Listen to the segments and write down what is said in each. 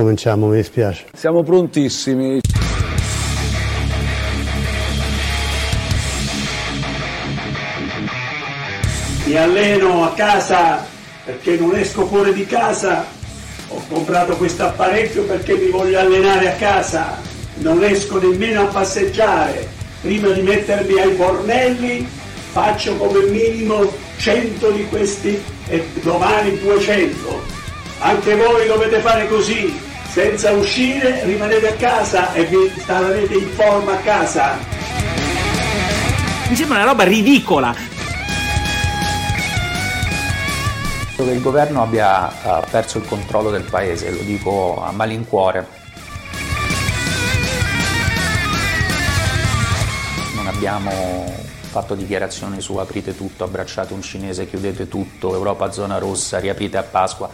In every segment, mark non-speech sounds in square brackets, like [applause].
ricominciamo, mi dispiace. Siamo prontissimi. Mi alleno a casa perché non esco fuori di casa. Ho comprato questo apparecchio perché mi voglio allenare a casa. Non esco nemmeno a passeggiare. Prima di mettermi ai fornelli faccio come minimo 100 di questi e domani 200. Anche voi dovete fare così, senza uscire, rimanete a casa e vi starete in forma a casa. Mi sembra una roba ridicola. Credo che il governo abbia uh, perso il controllo del paese, lo dico a malincuore. Non abbiamo fatto dichiarazioni su aprite tutto, abbracciate un cinese, chiudete tutto, Europa zona rossa, riaprite a Pasqua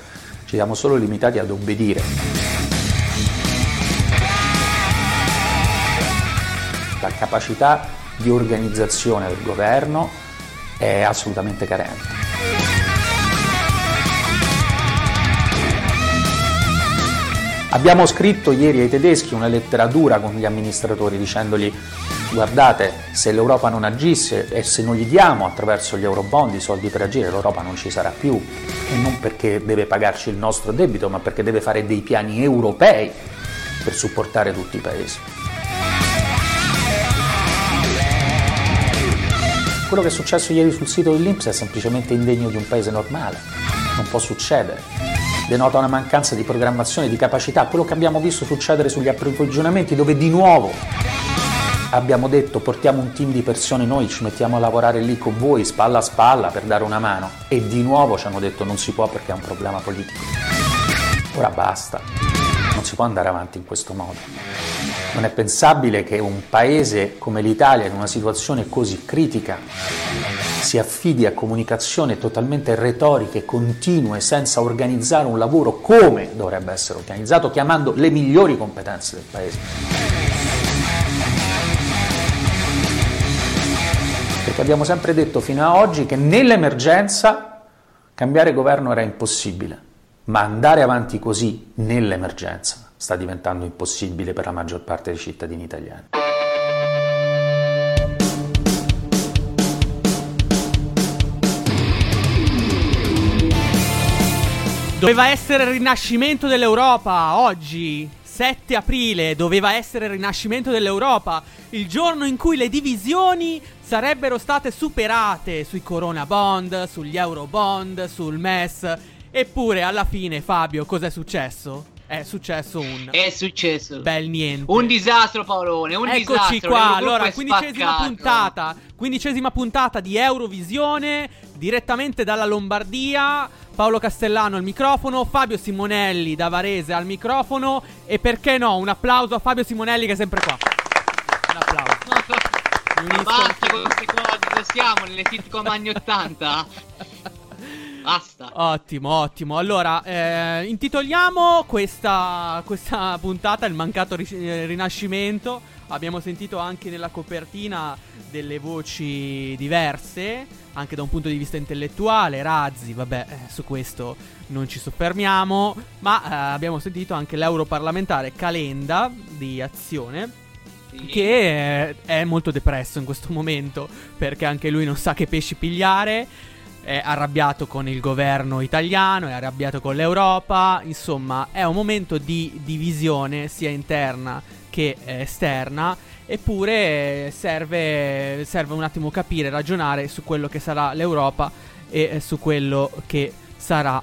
ci siamo solo limitati ad obbedire. La capacità di organizzazione del governo è assolutamente carente. Abbiamo scritto ieri ai tedeschi una lettera dura con gli amministratori dicendogli guardate, se l'Europa non agisse e se non gli diamo attraverso gli eurobond i soldi per agire, l'Europa non ci sarà più. E non perché deve pagarci il nostro debito, ma perché deve fare dei piani europei per supportare tutti i paesi. Quello che è successo ieri sul sito dell'Inps è semplicemente indegno di un paese normale, non può succedere. Denota una mancanza di programmazione, di capacità, quello che abbiamo visto succedere sugli approvvigionamenti, dove di nuovo abbiamo detto portiamo un team di persone noi, ci mettiamo a lavorare lì con voi spalla a spalla per dare una mano e di nuovo ci hanno detto non si può perché è un problema politico. Ora basta, non si può andare avanti in questo modo. Non è pensabile che un paese come l'Italia in una situazione così critica si affidi a comunicazioni totalmente retoriche, continue, senza organizzare un lavoro come dovrebbe essere organizzato, chiamando le migliori competenze del paese. perché abbiamo sempre detto fino ad oggi che nell'emergenza cambiare governo era impossibile, ma andare avanti così nell'emergenza sta diventando impossibile per la maggior parte dei cittadini italiani. Doveva essere il rinascimento dell'Europa oggi, 7 aprile, doveva essere il rinascimento dell'Europa, il giorno in cui le divisioni sarebbero state superate sui Corona Bond, sugli Euro Bond, sul MES. Eppure alla fine, Fabio, cos'è successo? È successo un. È successo. Bel niente. Un disastro, Paolone. Un Eccoci disastro. qua. Allora, quindicesima puntata. Quindicesima puntata di Eurovisione. Direttamente dalla Lombardia. Paolo Castellano al microfono. Fabio Simonelli da Varese al microfono. E perché no? Un applauso a Fabio Simonelli che è sempre qua. Un applauso. [laughs] Ma basta con queste cose, siamo nelle sitcom anni 80. Basta. Ottimo, ottimo. Allora, eh, intitoliamo questa, questa, puntata Il mancato ri- eh, rinascimento. Abbiamo sentito anche nella copertina delle voci diverse, anche da un punto di vista intellettuale. Razzi, vabbè, eh, su questo non ci soffermiamo. Ma eh, abbiamo sentito anche l'europarlamentare Calenda di Azione che è molto depresso in questo momento perché anche lui non sa che pesci pigliare. È arrabbiato con il governo italiano, è arrabbiato con l'Europa. Insomma, è un momento di divisione sia interna che esterna. Eppure serve, serve un attimo capire, ragionare su quello che sarà l'Europa e su quello che sarà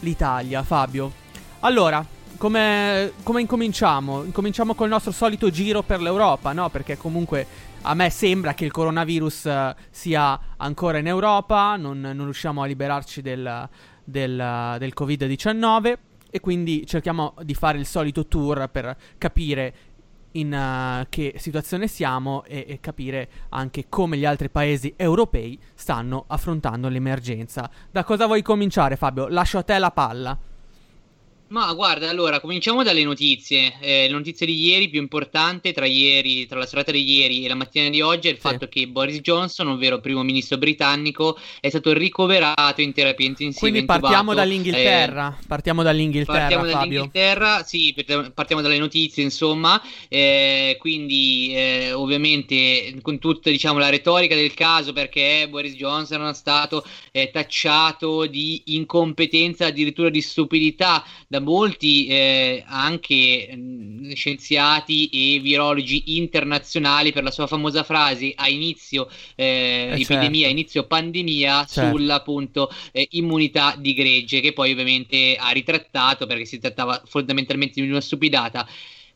l'Italia. Fabio. Allora, come, come, incominciamo? Incominciamo col nostro solito giro per l'Europa, no? Perché comunque a me sembra che il coronavirus uh, sia ancora in Europa, non, non riusciamo a liberarci del, del, del, Covid-19 e quindi cerchiamo di fare il solito tour per capire in uh, che situazione siamo e, e, capire anche come gli altri paesi europei stanno affrontando l'emergenza. Da cosa vuoi cominciare Fabio? Lascio a te la palla. Ma guarda, allora cominciamo dalle notizie. Eh, le notizie di ieri, più importante tra ieri, tra la serata di ieri e la mattina di oggi, è il sì. fatto che Boris Johnson, ovvero primo ministro britannico, è stato ricoverato in terapia intensiva. Quindi partiamo intubato. dall'Inghilterra. Eh, partiamo dall'Inghilterra. Partiamo Fabio. dall'Inghilterra, sì, partiamo dalle notizie, insomma. Eh, quindi, eh, ovviamente, con tutta diciamo, la retorica del caso, perché Boris Johnson è stato eh, tacciato di incompetenza, addirittura di stupidità da molti eh, anche mh, mm, scienziati e virologi internazionali per la sua famosa frase a inizio eh, eh epidemia, certo. inizio pandemia certo. sulla appunto eh, immunità di gregge che poi ovviamente ha ritrattato perché si trattava fondamentalmente di una stupidata.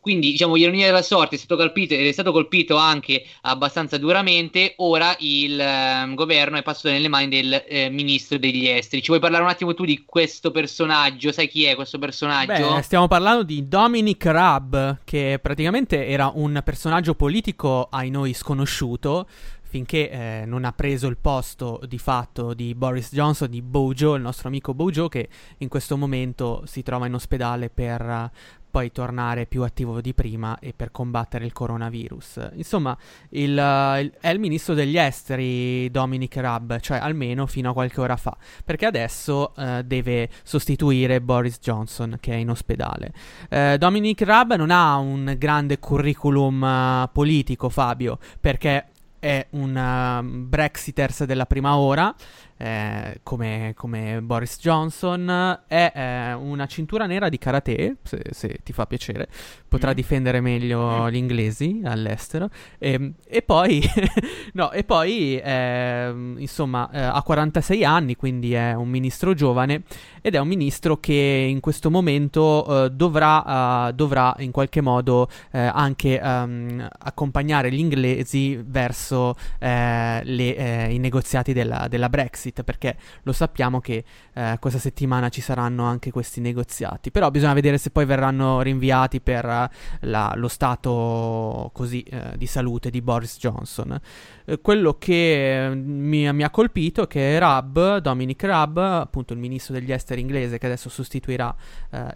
Quindi, diciamo, ironia della sorte è stato colpito ed è stato colpito anche abbastanza duramente. Ora il eh, governo è passato nelle mani del eh, ministro degli esteri. Ci vuoi parlare un attimo tu di questo personaggio? Sai chi è questo personaggio? Beh, stiamo parlando di Dominic Raab, che praticamente era un personaggio politico ai noi sconosciuto finché eh, non ha preso il posto di fatto di Boris Johnson, di Bojo, il nostro amico Bojo, che in questo momento si trova in ospedale per poi tornare più attivo di prima e per combattere il coronavirus. Insomma, il, il, è il ministro degli esteri Dominic Raab, cioè almeno fino a qualche ora fa, perché adesso uh, deve sostituire Boris Johnson che è in ospedale. Uh, Dominic Raab non ha un grande curriculum uh, politico, Fabio, perché è un uh, Brexiters della prima ora, eh, come, come, Boris Johnson, è eh, una cintura nera di karate, se, se ti fa piacere, potrà mm. difendere meglio mm. gli inglesi all'estero, e, ehm, e poi, [laughs] no, e poi eh, insomma, eh, ha 46 anni, quindi è un ministro giovane, ed è un ministro che in questo momento eh, dovrà, uh, dovrà, in qualche modo eh, anche um, accompagnare gli inglesi verso le, i negoziati della, della Brexit Brexit, perché lo sappiamo che eh, questa settimana ci saranno anche questi negoziati. Però bisogna vedere se poi verranno rinviati per uh, la, lo stato così uh, di salute di Boris Johnson. Uh, quello che mi, mi, ha colpito è che Raab, Dominic Raab, appunto il ministro degli esteri inglese che adesso sostituirà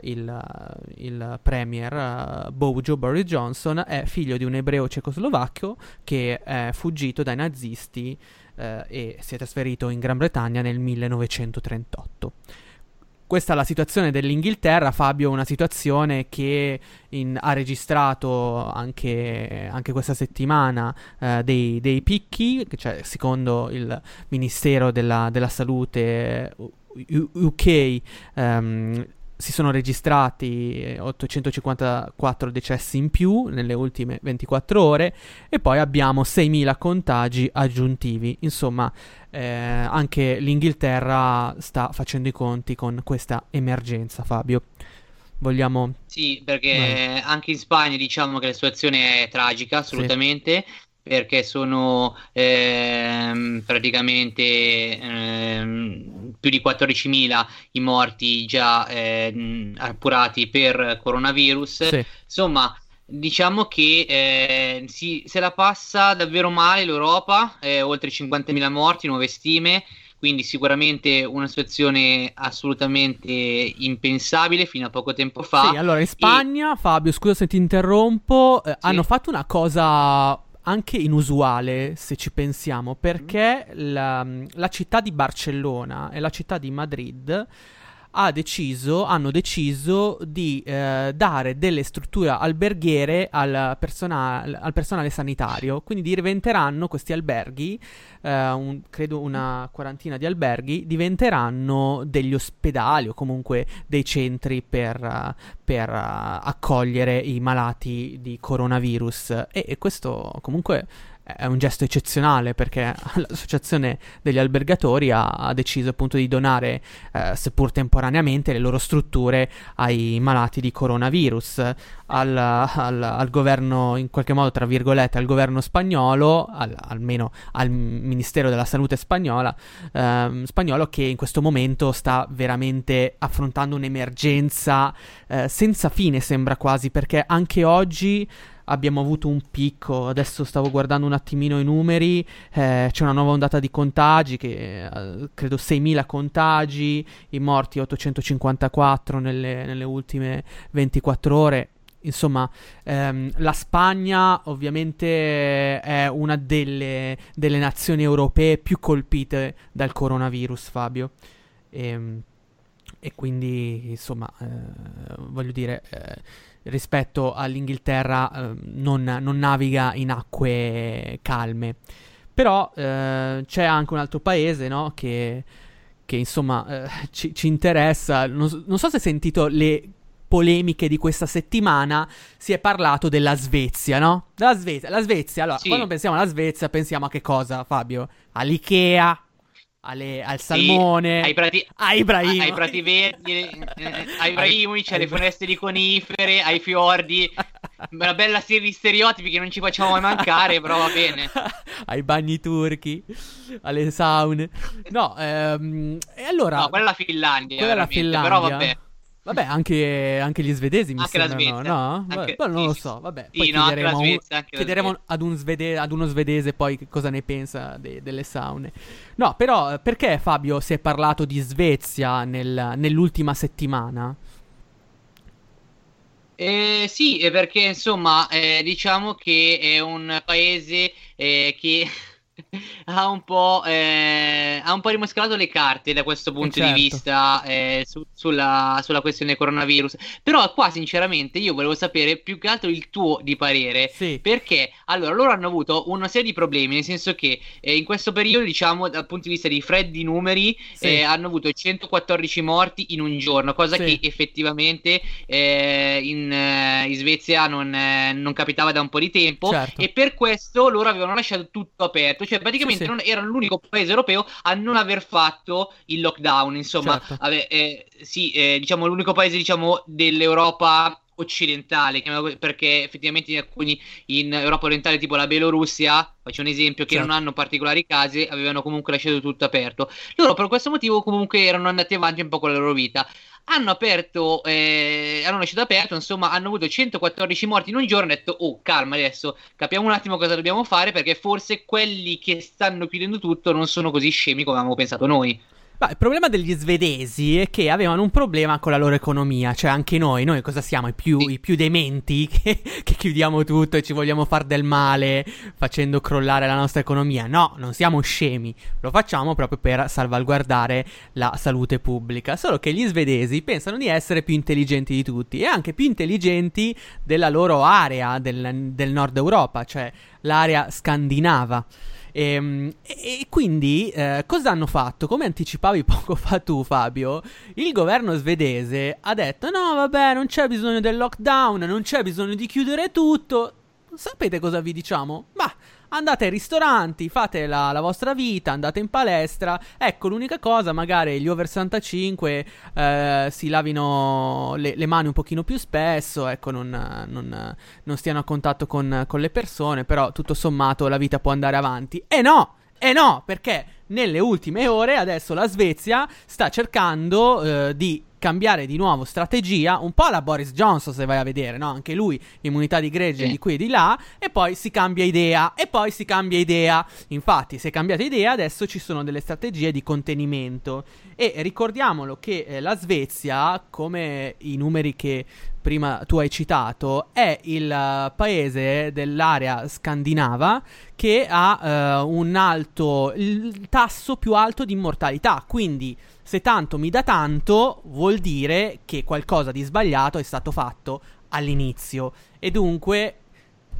il, il, premier Bojo Boris Johnson, è figlio di un ebreo cecoslovacco che è fuggito dai nazisti eh, e si è trasferito in Gran Bretagna nel 1938 questa è la situazione dell'Inghilterra, Fabio, una situazione che in, ha registrato anche, anche questa settimana eh, dei, dei, picchi, cioè secondo il Ministero della, della Salute UK ehm, si sono registrati 854 decessi in più nelle ultime 24 ore e poi abbiamo 6.000 contagi aggiuntivi. Insomma, eh, anche l'Inghilterra sta facendo i conti con questa emergenza, Fabio. Vogliamo... Sì, perché Vai. anche in Spagna diciamo che la situazione è tragica, assolutamente. Sì perché sono ehm, praticamente ehm, più di 14.000 i morti già ehm, appurati per coronavirus. Sì. Insomma, diciamo che eh, si, se la passa davvero male l'Europa, eh, oltre 50.000 morti, nuove stime. Quindi sicuramente una situazione assolutamente impensabile fino a poco tempo fa. Sì, allora in Spagna, e... Fabio, scusa se ti interrompo, eh, sì. hanno fatto una cosa anche inusuale se ci pensiamo, perché mm. la, la, città di Barcellona e la città di Madrid ha deciso, hanno deciso di eh, dare delle strutture alberghiere al, persona- al, personale sanitario, quindi diventeranno questi alberghi, eh, un, credo una quarantina di alberghi, diventeranno degli ospedali o comunque dei centri per, per accogliere i malati di coronavirus. E, e questo comunque è un gesto eccezionale perché l'associazione degli albergatori ha, ha deciso appunto di donare, eh, seppur temporaneamente, le loro strutture ai malati di coronavirus. Al, al, al governo, in qualche modo, tra virgolette, al governo spagnolo, al, almeno al Ministero della Salute spagnola, ehm, spagnolo che in questo momento sta veramente affrontando un'emergenza eh, senza fine, sembra quasi, perché anche oggi abbiamo avuto un picco, adesso stavo guardando un attimino i numeri, eh, c'è una nuova ondata di contagi, che eh, credo 6.000 contagi, i morti 854 nelle, nelle ultime 24 ore, insomma, ehm, la Spagna ovviamente è una delle, delle, nazioni europee più colpite dal coronavirus, Fabio. E, ehm, e quindi, insomma, eh, voglio dire, eh, rispetto all'Inghilterra eh, non, non, naviga in acque calme. Però eh, c'è anche un altro paese, no, che, che insomma eh, [laughs] ci, ci, interessa. Non, non so se hai sentito le polemiche di questa settimana si è parlato della Svezia, no? Della Svezia. La Svezia, allora, sì. quando pensiamo alla Svezia pensiamo a che cosa, Fabio? All'Ikea, alle, al salmone, sì, ai, prati, ai, Ibrahim. ai prati verdi, eh, ai Ibrahimovic, alle foreste di conifere, ai fiordi. Una bella serie di stereotipi che non ci facciamo mai mancare, però va bene. [laughs] ai bagni turchi, alle saune. No, ehm, e allora... No, quella è la Finlandia. Quella è la Finlandia. Però vabbè. Vabbè, anche, anche, gli svedesi mi anche sembrano, no? Anche, non sì, lo so, vabbè. Poi sì, chiederemo, no, Svezia, un, chiederemo ad, un svede, ad, uno svedese poi cosa ne pensa de, delle saune. No, però perché Fabio si è parlato di Svezia nel, nell'ultima settimana? Eh, sì, perché insomma, eh, diciamo che è un paese eh, che [laughs] ha, un eh, ha un po' rimoscolato le carte da questo punto certo. di vista eh, su, sulla, sulla, questione coronavirus. Però qua sinceramente io volevo sapere più che altro il tuo di parere. Sì. Perché allora loro hanno avuto una serie di problemi, nel senso che eh, in questo periodo, diciamo, dal punto di vista di freddi numeri, sì. Eh, hanno avuto 114 morti in un giorno, cosa sì. che effettivamente eh, in, eh, in, Svezia non, non, capitava da un po' di tempo. Certo. E per questo loro avevano lasciato tutto aperto cioè praticamente sì, sì. erano l'unico paese europeo a non aver fatto il lockdown, insomma, certo. ave, eh, sì, eh, diciamo l'unico paese diciamo dell'Europa occidentale, perché effettivamente in alcuni in Europa orientale, tipo la Bielorussia, faccio un esempio, che certo. non hanno particolari casi, avevano comunque lasciato tutto aperto. Loro per questo motivo comunque erano andati avanti un po' con la loro vita hanno aperto, eh, hanno lasciato aperto, insomma, hanno avuto 114 morti in un giorno. Hanno detto, oh, calma, adesso capiamo un attimo cosa dobbiamo fare perché forse quelli che stanno chiudendo tutto non sono così scemi come avevamo pensato noi. Ma il problema degli svedesi è che avevano un problema con la loro economia, cioè anche noi, noi cosa siamo? I più, i più dementi [laughs] che, che, chiudiamo tutto e ci vogliamo far del male facendo crollare la nostra economia. No, non siamo scemi, lo facciamo proprio per salvaguardare la salute pubblica. Solo che gli svedesi pensano di essere più intelligenti di tutti e anche più intelligenti della loro area del, del nord Europa, cioè l'area scandinava. E, ehm, e quindi eh, cosa hanno fatto? Come anticipavi [laughs] poco fa tu, Fabio, il governo svedese ha detto: no, vabbè, non c'è bisogno del lockdown, non c'è bisogno di chiudere tutto. Sapete cosa vi diciamo? Ma andate ai ristoranti, fate la, la, vostra vita, andate in palestra. Ecco, l'unica cosa, magari gli over 65 eh, si lavino le, le, mani un pochino più spesso, ecco, non, non, non stiano a contatto con, con le persone, però tutto sommato la vita può andare avanti. E no! E no, perché nelle ultime ore adesso la Svezia sta cercando eh, di cambiare di nuovo strategia, un po' alla Boris Johnson se vai a vedere, no? Anche lui immunità di gregge sì. di qui e di là e poi si cambia idea e poi si cambia idea. Infatti, se cambiate idea, adesso ci sono delle strategie di contenimento e ricordiamolo che eh, la Svezia, come i numeri che prima tu hai citato, è il uh, paese dell'area scandinava che ha uh, un alto il tasso più alto di immortalità, quindi se tanto mi dà tanto, vuol dire che qualcosa di sbagliato è stato fatto all'inizio. E dunque,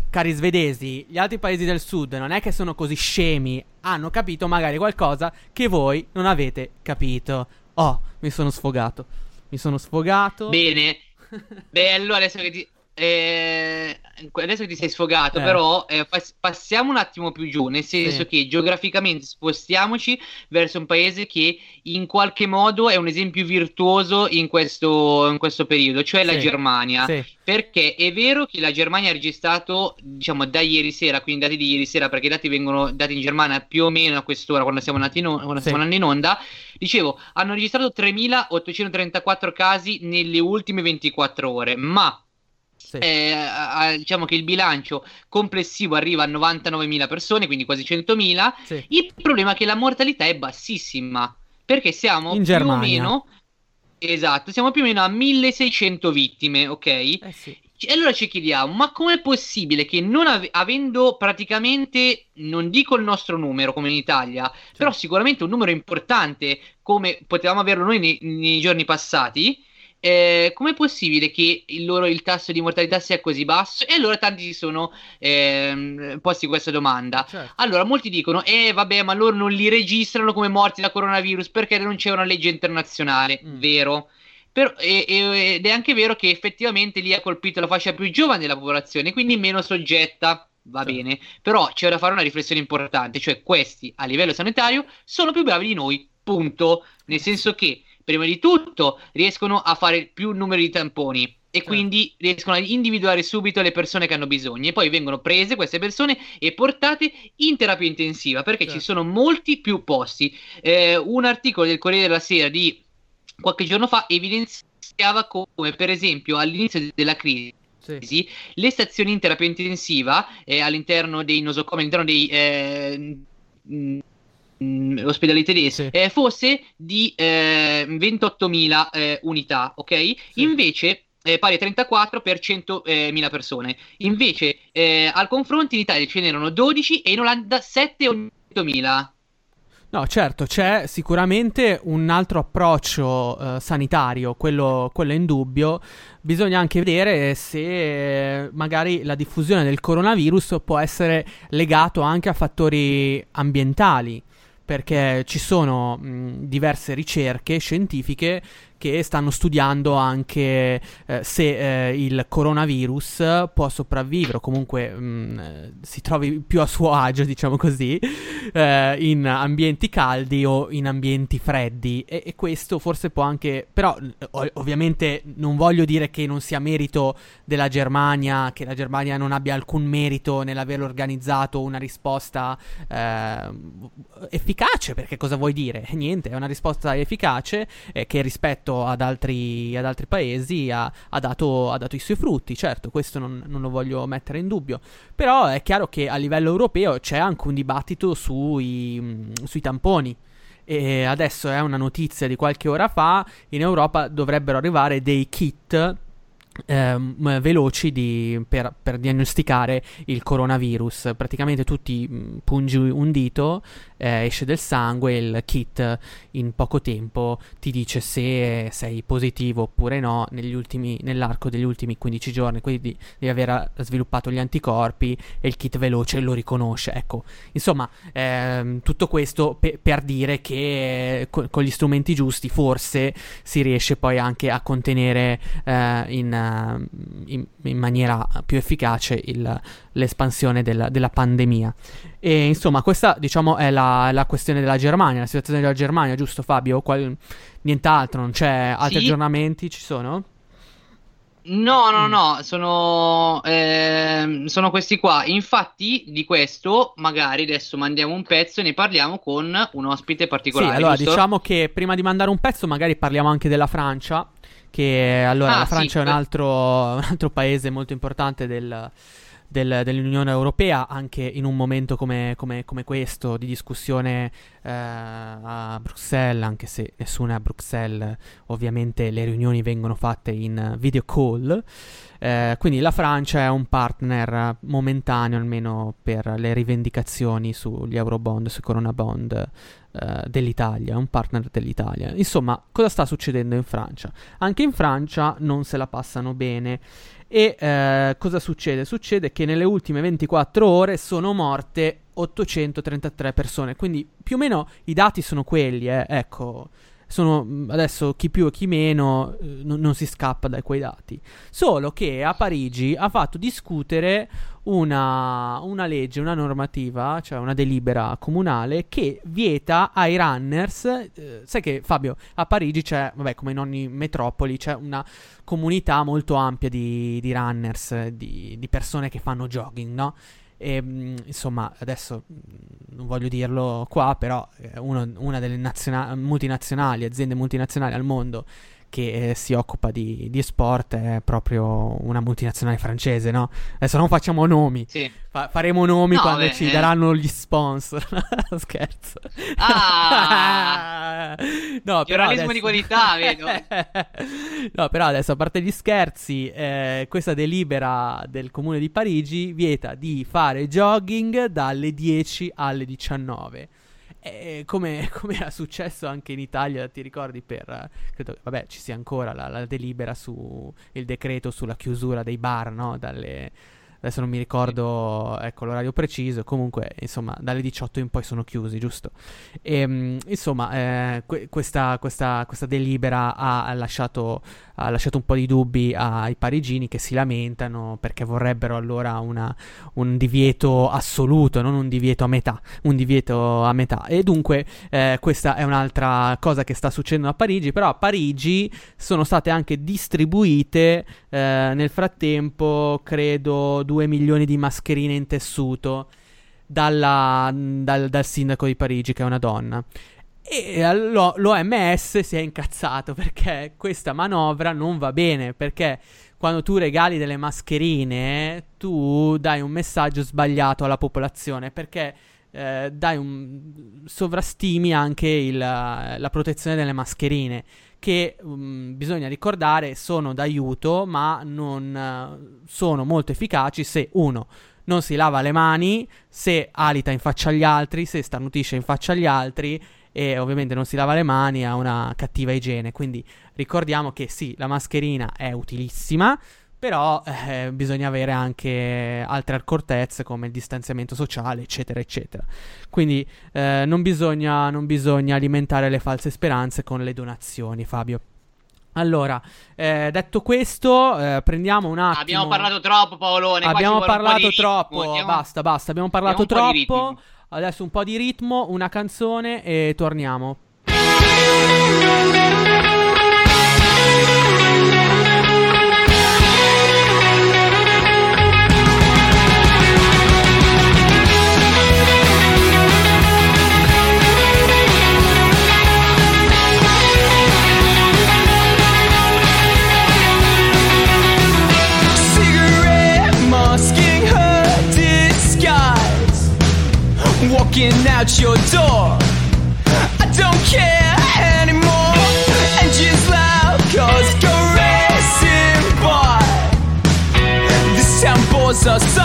cari svedesi, gli altri paesi del sud non è che sono così scemi, hanno capito magari qualcosa che voi non avete capito. Oh, mi sono sfogato. Mi sono sfogato. Bene. Beh, allora adesso che ti, eh, adesso ti sei sfogato, eh. però eh, passiamo un attimo più giù, nel senso sì. che geograficamente spostiamoci verso un paese che in qualche modo è un esempio virtuoso in questo, in questo periodo, cioè sì. la Germania. Sì. Perché è vero che la Germania ha registrato, diciamo, da ieri sera, quindi dati di ieri sera, perché i dati vengono dati in Germania più o meno a quest'ora, quando siamo andati in, quando stiamo andando in onda, dicevo, hanno registrato 3.834 casi nelle ultime 24 ore, ma sì. eh, a, diciamo che il bilancio complessivo arriva a 99.000 persone, quindi quasi 100.000. Sì. Il problema è che la mortalità è bassissima, perché siamo In più Germania. o meno... Esatto, siamo più o meno a 1600 vittime, ok? Eh sì. E allora ci chiediamo, ma com'è possibile che non ave- avendo praticamente, non dico il nostro numero come in Italia, certo. però sicuramente un numero importante come potevamo averlo noi nei, nei giorni passati, eh, com'è possibile che il, loro, il tasso di mortalità sia così basso? E allora tanti si sono eh, posti questa domanda. Certo. Allora, molti dicono, eh vabbè, ma loro non li registrano come morti da coronavirus perché non c'è una legge internazionale. Mm. Vero? Però, e, e, ed è anche vero che effettivamente lì ha colpito la fascia più giovane della popolazione, quindi meno soggetta. Va sì. bene, però c'è da fare una riflessione importante, cioè questi a livello sanitario sono più bravi di noi, punto. Nel senso che, prima di tutto, riescono a fare più numero di tamponi e certo. quindi riescono a individuare subito le persone che hanno bisogno e poi vengono prese queste persone e portate in terapia intensiva perché sì. ci sono molti più posti. Eh, un articolo del Corriere della Sera di qualche giorno fa evidenziava come per esempio all'inizio della crisi sì. le stazioni in terapia intensiva eh, all'interno dei nosocomi, all'interno dei eh, ospedali tedeschi sì. eh, fosse di 28.000 eh, eh, unità, ok? Sì. Invece eh, pari a 34 per 100.000 persone. Invece al confronto in Italia ce n'erano 12 e in Olanda 7 o 8.000. No, certo, c'è sicuramente un altro approccio uh, sanitario, quello, quello è indubbio. Bisogna anche vedere se magari la diffusione del coronavirus può essere legato anche a fattori ambientali perché ci sono mh, diverse ricerche scientifiche che stanno studiando anche eh, se eh, il coronavirus può sopravvivere o comunque mh, mm, si trovi più a suo agio, [laughs] diciamo così, eh, in ambienti caldi o in ambienti freddi. E, e questo forse può anche... Però ov- ovviamente non voglio dire che non sia merito della Germania, che la Germania non abbia alcun merito nell'aver organizzato una risposta eh, efficace, perché cosa vuoi dire? [laughs] Niente, è una risposta efficace eh, che rispetto ad altri, ad altri paesi ha, ha, dato, ha, dato, i suoi frutti, certo, questo non, non, lo voglio mettere in dubbio, però è chiaro che a livello europeo c'è anche un dibattito sui, sui tamponi. E adesso è una notizia di qualche ora fa, in Europa dovrebbero arrivare dei kit eh, veloci di, per, per, diagnosticare il coronavirus. Praticamente tu ti pungi un dito eh, esce del sangue, il kit in poco tempo ti dice se sei positivo oppure no ultimi, nell'arco degli ultimi 15 giorni, quindi devi aver sviluppato gli anticorpi e il kit veloce lo riconosce. Ecco, insomma, ehm, tutto questo pe- per dire che co- con gli strumenti giusti forse si riesce poi anche a contenere eh, in, in, in, maniera più efficace il, l'espansione della, della pandemia. E insomma, questa diciamo è la, la, questione della Germania, la situazione della Germania, giusto Fabio? Qual- nient'altro, non c'è altri sì. aggiornamenti, ci sono? No, no, no, sono, eh, sono questi qua. Infatti, di questo, magari adesso mandiamo un pezzo e ne parliamo con un ospite particolare. Sì, allora giusto? diciamo che prima di mandare un pezzo, magari parliamo anche della Francia. Che allora ah, la Francia sì, è un altro, [laughs] un altro paese molto importante del, del, dell'Unione Europea, anche in un momento come, come, come questo di discussione eh, a Bruxelles, anche se nessuno è a Bruxelles, ovviamente le riunioni vengono fatte in video call. Eh, quindi la Francia è un partner momentaneo, almeno per le rivendicazioni sugli Eurobond, sui Corona Bond. Uh, dell'Italia, un partner dell'Italia. Insomma, cosa sta succedendo in Francia? Anche in Francia non se la passano bene e eh, cosa succede? Succede che nelle ultime 24 ore sono morte 833 persone, quindi più o meno i dati sono quelli, eh. ecco. Sono, mm, adesso chi più e chi meno eh, non, non si scappa da quei dati. Solo che a Parigi ha fatto discutere una, una, legge, una normativa, cioè una delibera comunale che vieta ai runners. Eh, sai che Fabio, a Parigi c'è, vabbè, come in ogni metropoli, c'è una comunità molto ampia di, di runners, di, di persone che fanno jogging, no? E, ehm, insomma, adesso mm, non voglio dirlo qua, però uno, una delle naziona- multinazionali, aziende multinazionali al mondo che eh, si occupa di, di, sport è proprio una multinazionale francese, no? Adesso non facciamo nomi, sì. Fa- faremo nomi no, quando beh, ci eh. daranno gli sponsor. [laughs] Scherzo. Ah! [laughs] no, però adesso... di qualità, vedo. [laughs] no, però adesso, a parte gli scherzi, eh, questa delibera del comune di Parigi vieta di fare jogging dalle 10 alle 19. E come, [laughs] come, era successo anche in Italia, ti ricordi, per credo vabbè, ci sia ancora la, la delibera su il decreto sulla chiusura dei bar, no? Dalle, adesso non mi ricordo ecco, l'orario preciso, comunque insomma dalle 18 in poi sono chiusi, giusto? E, ehm, insomma eh, que- questa, questa, questa, delibera ha lasciato, ha lasciato, un po' di dubbi ai parigini che si lamentano perché vorrebbero allora una, un divieto assoluto, non un divieto a metà, un divieto a metà. E dunque eh, questa è un'altra cosa che sta succedendo a Parigi, però a Parigi sono state anche distribuite eh, nel frattempo, credo, 2 milioni di mascherine in tessuto dalla, dal, dal sindaco di Parigi, che è una donna. E lo, l'OMS si è incazzato perché questa manovra non va bene, perché quando tu regali delle mascherine tu dai un messaggio sbagliato alla popolazione, perché eh, dai un, sovrastimi anche il, la protezione delle mascherine che um, bisogna ricordare sono d'aiuto ma non sono molto efficaci se uno non si lava le mani, se alita in faccia agli altri, se starnutisce in faccia agli altri e ovviamente non si lava le mani, ha una cattiva igiene. Quindi ricordiamo che sì, la mascherina è utilissima, però eh, bisogna avere anche altre accortezze come il distanziamento sociale, eccetera, eccetera. Quindi eh, non, bisogna, non bisogna alimentare le false speranze con le donazioni, Fabio. Allora, eh, detto questo, eh, prendiamo un attimo. Abbiamo parlato troppo, Paolone. Abbiamo parlato troppo. Andiamo... Basta, basta. Abbiamo parlato troppo. Adesso un po' di ritmo, una canzone e torniamo. Walking out your door. I don't care anymore. Engines loud, cars go racing by. This town bores us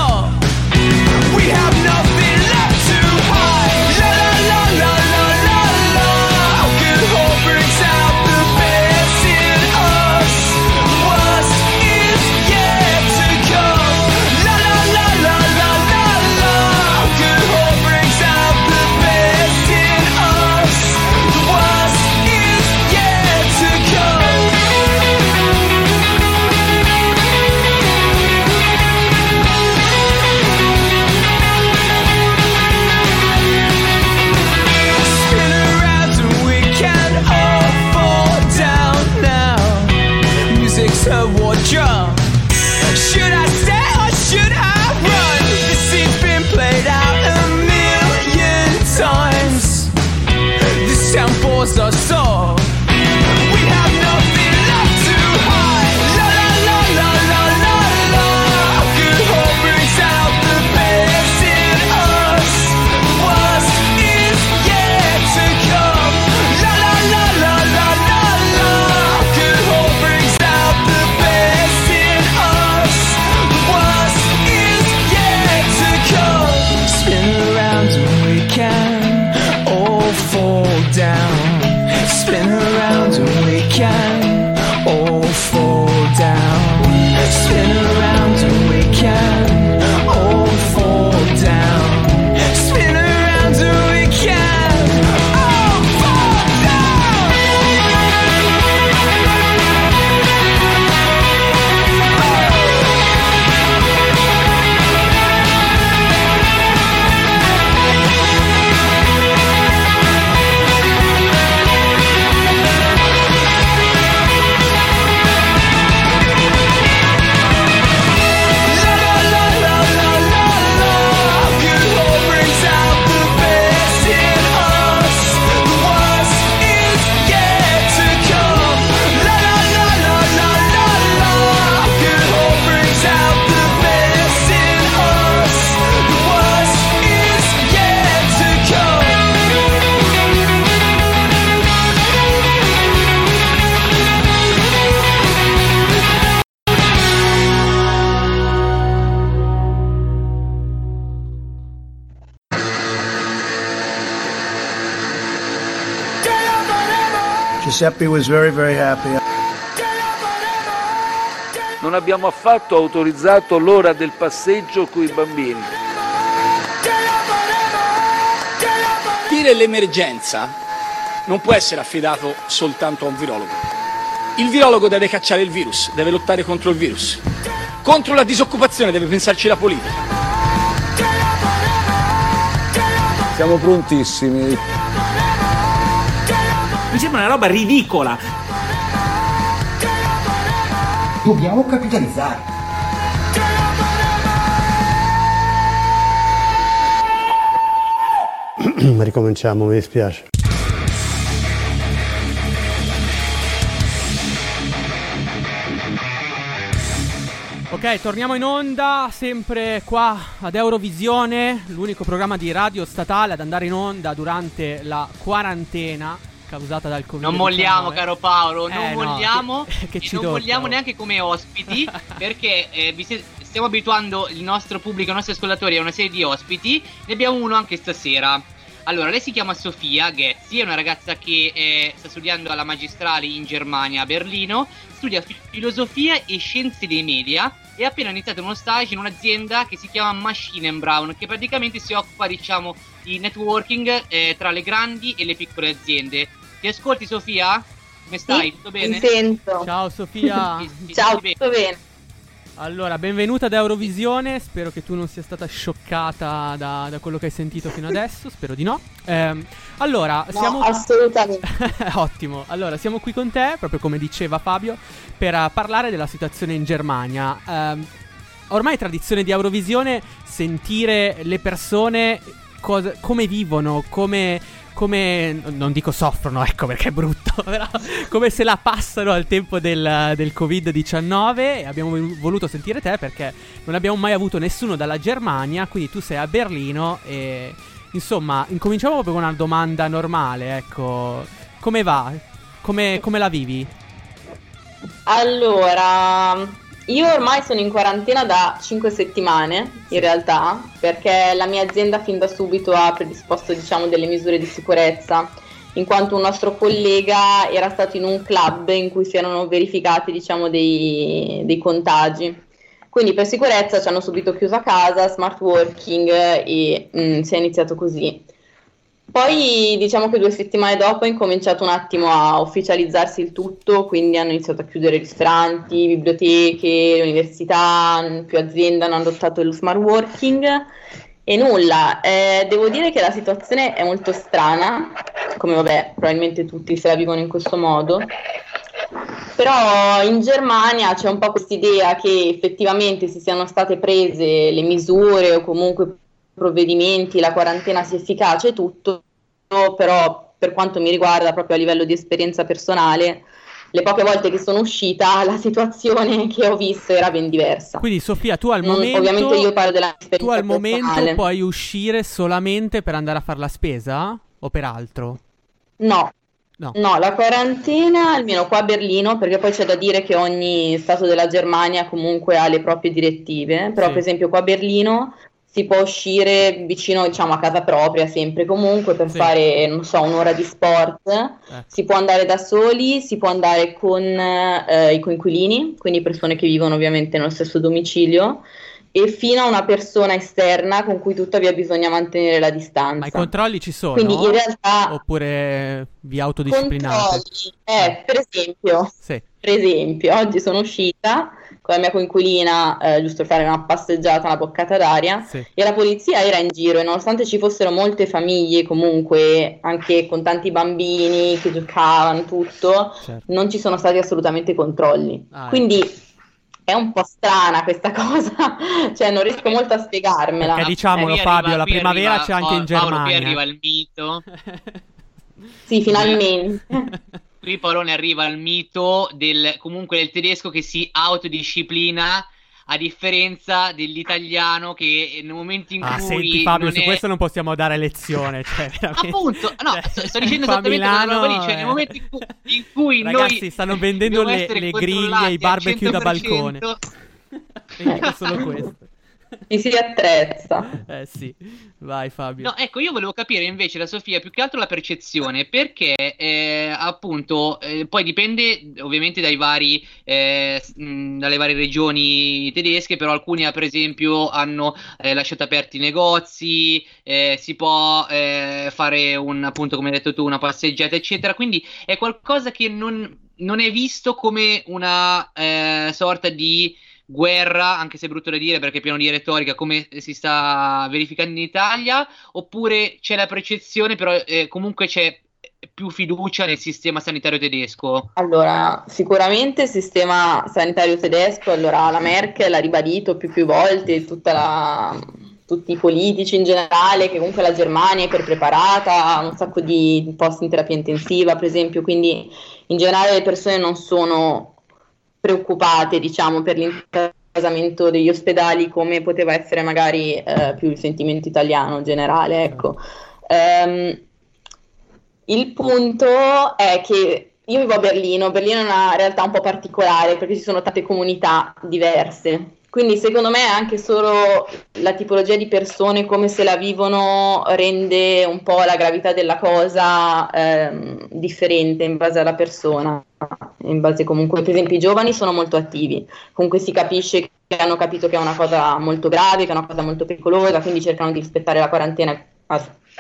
Giuseppe was very very happy. Non abbiamo affatto autorizzato l'ora del passeggio con i bambini. Dire l'emergenza non può essere affidato soltanto a un virologo. Il virologo deve cacciare il virus, deve lottare contro il virus. Contro la disoccupazione deve pensarci la politica. Siamo prontissimi. Mi sembra una roba ridicola. Dobbiamo capitalizzare. [clears throat] Ricominciamo, mi dispiace. Ok, torniamo in onda, sempre qua ad Eurovisione, l'unico programma di radio statale ad andare in onda durante la quarantena causata dal Covid. Non molliamo, caro Paolo, non Eh, no, molliamo che- che e ci non tocca. molliamo neanche come ospiti [laughs] perché eh, vi stiamo abituando il nostro pubblico, i nostri ascoltatori a una serie di ospiti. Ne abbiamo uno anche stasera. Allora, lei si chiama Sofia Ghezzi, è una ragazza che eh, sta studiando alla magistrale in Germania, a Berlino, studia fi- filosofia e scienze dei media e ha appena iniziato uno stage in un'azienda che si chiama Machine Brown, che praticamente si occupa, diciamo, di networking eh, tra le grandi e le piccole aziende. Ti ascolti Sofia? Come stai? Tutto bene? Mi sento. Ciao Sofia. Ti- ti Ciao, bene? tutto bene? Allora, benvenuta ad Eurovisione. Spero che tu non sia stata scioccata da, da quello che hai sentito fino adesso. Spero di no. Ehm, allora, No, siamo. assolutamente. [laughs] Ottimo. Allora, siamo qui con te, proprio come diceva Fabio, per eh, parlare della situazione in Germania. Ehm, ormai è tradizione di Eurovisione sentire le persone cosa- come vivono, come. Come, non dico soffrono, ecco perché è brutto, [laughs] però come se la passano al tempo del, del Covid-19 e abbiamo voluto sentire te perché non abbiamo mai avuto nessuno dalla Germania, quindi tu sei a Berlino e insomma incominciamo proprio con una domanda normale, ecco, come va? Come, come la vivi? Allora, io ormai sono in quarantena da 5 settimane, in realtà, perché la mia azienda fin da subito ha predisposto, diciamo, delle misure di sicurezza, in quanto un nostro collega era stato in un club in cui si erano verificati, diciamo, dei, dei contagi. Quindi per sicurezza ci hanno subito chiuso a casa, smart working e mm, si è iniziato così. Poi diciamo che due settimane dopo è incominciato un attimo a ufficializzarsi il tutto, quindi hanno iniziato a chiudere ristoranti, biblioteche, università, più aziende hanno adottato lo smart working e nulla. Eh, devo dire che la situazione è molto strana, come vabbè, probabilmente tutti se la vivono in questo modo. Però in Germania c'è un po' quest'idea che effettivamente si siano state prese le misure o comunque provvedimenti, la quarantena sia efficace tutto, però per quanto mi riguarda proprio a livello di esperienza personale, le poche volte che sono uscita [laughs] la situazione che ho visto era ben diversa. Quindi Sofia, tu al Non- momento ovviamente io parlo della tu al momento personale. puoi uscire solamente per andare a fare la spesa o per altro? No. No. No, la quarantena, almeno qua a Berlino, perché poi c'è da dire che ogni stato della Germania comunque ha le proprie direttive, però Sì. per esempio qua a Berlino si può uscire vicino, diciamo, a casa propria, sempre comunque, per Sì. fare, non so, un'ora di sport, Ecco. si può andare da soli, si può andare con eh, i coinquilini, quindi persone che vivono ovviamente nello stesso domicilio, e fino a una persona esterna con cui tuttavia bisogna mantenere la distanza. Ma i controlli ci sono? Quindi in realtà Oppure vi autodisciplinate? controlli, eh, per esempio, Sì. per esempio, oggi sono uscita con la mia coinquilina, eh, giusto per fare una passeggiata, una boccata d'aria, Sì. e la polizia era in giro e nonostante ci fossero molte famiglie comunque, anche con tanti bambini che giocavano, tutto, Certo. non ci sono stati assolutamente controlli. Ah, ecco. Quindi è un po' strana questa [laughs] cosa, cioè non riesco molto a spiegarmela. Perché diciamolo Fabio, arriva- la qui primavera arriva- c'è anche in oh, Paolo, qui Germania. arriva il mito. [laughs] Sì, finalmente. [laughs] Qui Paolone arriva il mito del comunque del tedesco che si autodisciplina a differenza dell'italiano che nel momento in Ah, cui senti Fabio, su è- questo non possiamo dare lezione, cioè. [laughs] Appunto, no, Cioè, sto, dicendo esattamente Milano, lì, cioè nel eh. momento in cui, in cui Ragazzi, noi stanno vendendo le, le griglie, i al barbecue da 100%, balcone. Solo questo. Ci si attrezza. [laughs] Eh sì, vai Fabio. No, ecco, io volevo capire invece da Sofia più che altro la percezione, perché eh, appunto eh, poi dipende ovviamente dai vari, eh, mh, dalle varie regioni tedesche, però alcuni per esempio hanno eh, lasciato aperti i negozi, eh, si può eh, fare un appunto come hai detto tu, una passeggiata eccetera, quindi è qualcosa che non, non è visto come una sorta di guerra, anche se è brutto da dire perché è pieno di retorica, come si sta verificando in Italia, oppure c'è la percezione, però eh, comunque c'è più fiducia nel sistema sanitario tedesco? Allora, sicuramente il sistema sanitario tedesco, allora la Merkel ha ribadito più più volte la, tutti i politici in generale che comunque la Germania è per preparata, ha un sacco di posti in terapia intensiva, per esempio, quindi in generale le persone non sono preoccupate, diciamo, per l'intasamento degli ospedali come poteva essere magari eh, più il sentimento italiano generale, ecco. Um, il punto è che io vivo a Berlino, Berlino è una realtà un po' particolare perché ci sono tante comunità diverse quindi secondo me anche solo la tipologia di persone come se la vivono rende un po' la gravità della cosa ehm, differente in base alla persona, in base comunque, per esempio i giovani sono molto attivi, comunque si capisce che hanno capito che è una cosa molto grave, che è una cosa molto pericolosa, quindi cercano di rispettare la quarantena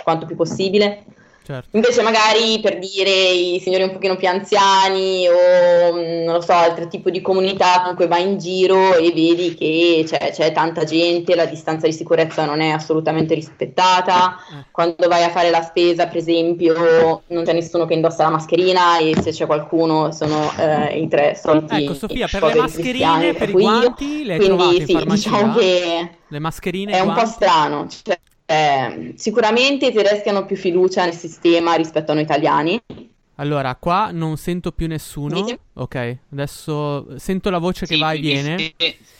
quanto più possibile. Certo. Invece magari per dire i signori un pochino più anziani o mm, non lo so, altro tipo di comunità comunque vai in giro e vedi che c'è, c'è tanta gente, la distanza di sicurezza non è assolutamente rispettata, eh. quando vai a fare la spesa per esempio non c'è nessuno che indossa la mascherina e se c'è qualcuno sono eh, i tre soliti Ecco Sofia, per le mascherine, per i guanti le hai Quindi, trovate sì, in farmacia? Diciamo che le mascherine è un po' strano, cioè, eh, sicuramente i tedeschi hanno più fiducia nel sistema rispetto a noi italiani. Allora, qua non sento più nessuno. Sì. Ok, adesso sento la voce che va e viene.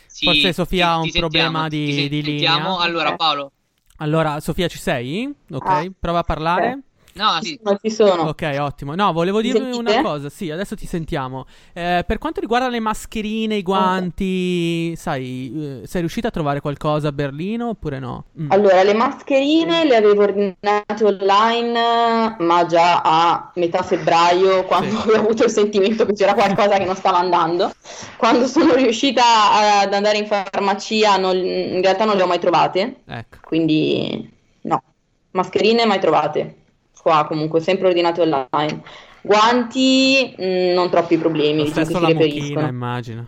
Sì, Forse Sofia ha un problema di, di linea. Allora, Paolo. Allora, Sofia, ci sei? Ok, ah, prova a parlare. No, sì. Non ci sono. Ok, ottimo. No, volevo dirvi una cosa. Sì, adesso ti sentiamo. Eh, per quanto riguarda le mascherine, i guanti, okay. sai, eh, sei riuscita a trovare qualcosa a Berlino oppure no? Mm. Allora, le mascherine le avevo ordinate online, ma già a metà febbraio, quando sì. ho avuto il sentimento che c'era qualcosa che non stava andando. Quando sono riuscita ad andare in farmacia, non, in realtà non le ho mai trovate. Ecco. Quindi, no. Mascherine mai trovate qua comunque sempre ordinate online. Guanti, mh, mm, non troppi problemi. Lo diciamo stesso la mucchina, immagino.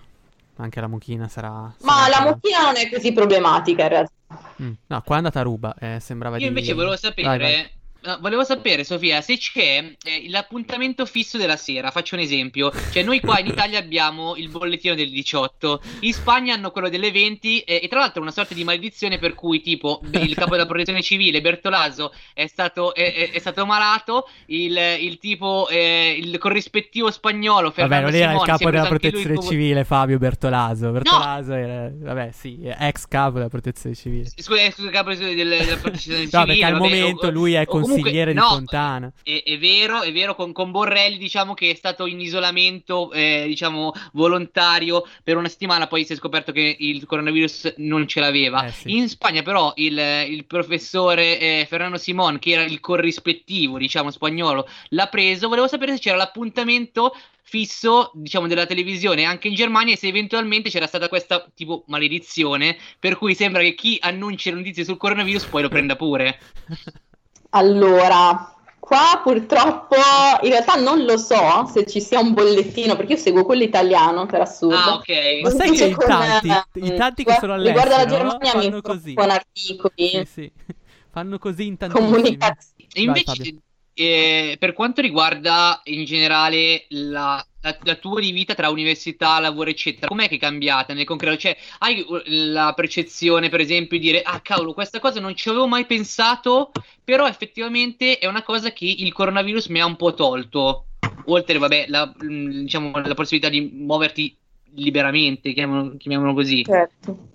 Anche la mucchina sarà... sarà Ma la mucchina non è così problematica in realtà. Mm. No, qua è andata a ruba, eh, sembrava Io di... invece volevo sapere... Vai, vai volevo sapere, Sofia, se c'è eh, l'appuntamento fisso della sera. Faccio un esempio. Cioè, noi qua in Italia abbiamo il bollettino del 18, in Spagna hanno quello delle 20, eh, e tra l'altro una sorta di maledizione per cui, tipo, il capo della protezione civile, Bertolaso, è stato, è, è, stato malato, il, il tipo, eh, il corrispettivo spagnolo, Fernando Vabbè, non era Simone, il capo della protezione lui... civile, Fabio Bertolaso. Bertolaso no! era, vabbè, sì, ex capo della protezione civile. Scusa, scusa capo della, protezione civile. no, perché al vabbè, momento o, lui è consigliere consigliere no, di Fontana. È, è, vero, è vero, con, con, Borrelli diciamo che è stato in isolamento, eh, diciamo, volontario per una settimana, poi si è scoperto che il coronavirus non ce l'aveva. Eh, sì. In Spagna però il, il professore eh, Fernando Simon, che era il corrispettivo, diciamo, spagnolo, l'ha preso. Volevo sapere se c'era l'appuntamento fisso, diciamo, della televisione anche in Germania e se eventualmente c'era stata questa tipo maledizione per cui sembra che chi annuncia notizie sul coronavirus poi lo prenda pure. [laughs] Allora, qua purtroppo in realtà non lo so se ci sia un bollettino perché io seguo quello italiano per assurdo. Ah, ok. Ma sai che in tanti, i tanti che sono all'estero riguardo la Germania fanno mi così. con articoli. Sì, sì. [laughs] Fanno così in tantissimi. Comunicazione. Invece per quanto riguarda in generale la, la, la, tua vita tra università, lavoro, eccetera, com'è che è cambiata nel concreto? Cioè, hai la percezione, per esempio, di dire, ah cavolo, questa cosa non ci avevo mai pensato, però effettivamente è una cosa che il coronavirus mi ha un po' tolto. Oltre, vabbè, la, diciamo, la possibilità di muoverti liberamente, chiamiamolo, chiamiamolo così. Certo.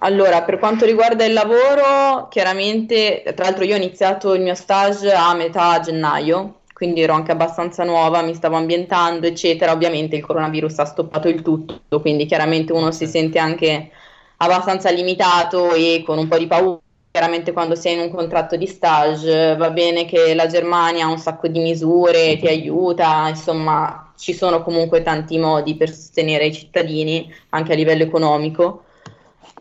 Allora, per quanto riguarda il lavoro, chiaramente, tra l'altro io ho iniziato il mio stage a metà gennaio, quindi ero anche abbastanza nuova, mi stavo ambientando, eccetera. Ovviamente il coronavirus ha stoppato il tutto, quindi chiaramente uno si sente anche abbastanza limitato e con un po' di paura. Chiaramente quando sei in un contratto di stage va bene che la Germania ha un sacco di misure, ti aiuta, insomma ci sono comunque tanti modi per sostenere i cittadini anche a livello economico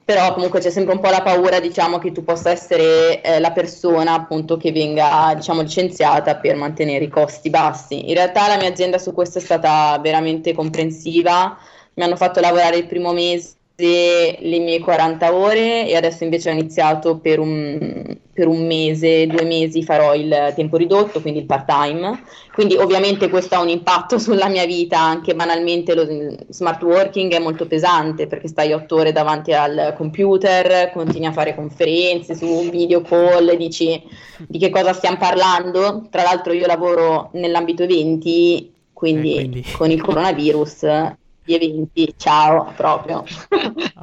però comunque c'è sempre un po' la paura diciamo che tu possa essere eh, la persona appunto che venga diciamo licenziata per mantenere i costi bassi. In realtà la mia azienda su questo è stata veramente comprensiva. Mi hanno fatto lavorare il primo mese le mie 40 ore e adesso invece ho iniziato per un, per un, mese, due mesi farò il tempo ridotto, quindi il part time. Quindi ovviamente questo ha un impatto [laughs] sulla mia vita, anche banalmente lo smart working è molto pesante perché stai otto ore davanti al computer, continui a fare conferenze su video call, dici di che cosa stiamo parlando. Tra l'altro io lavoro nell'ambito eventi, quindi, eh, quindi... con il coronavirus gli eventi, ciao proprio. [laughs]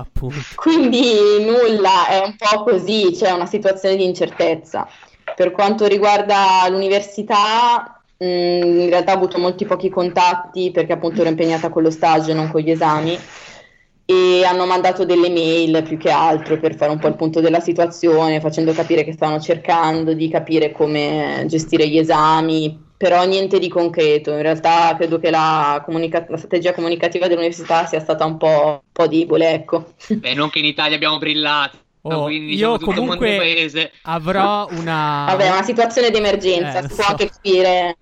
Quindi nulla, è un po' così, c'è una situazione di incertezza. Per quanto riguarda l'università, mh, in realtà ho avuto molti pochi contatti perché appunto ero impegnata con lo stage e non con gli esami e hanno mandato delle mail più che altro per fare un po' il punto della situazione, facendo capire che stavano cercando di capire come gestire gli esami, però niente di concreto. In realtà credo che la, comunica- la strategia comunicativa dell'università sia stata un po', un po debole, ecco. Beh, non che in Italia abbiamo brillato. Oh, quindi, io diciamo, comunque avrò una... Vabbè, una situazione di emergenza, eh, si può so. anche capire...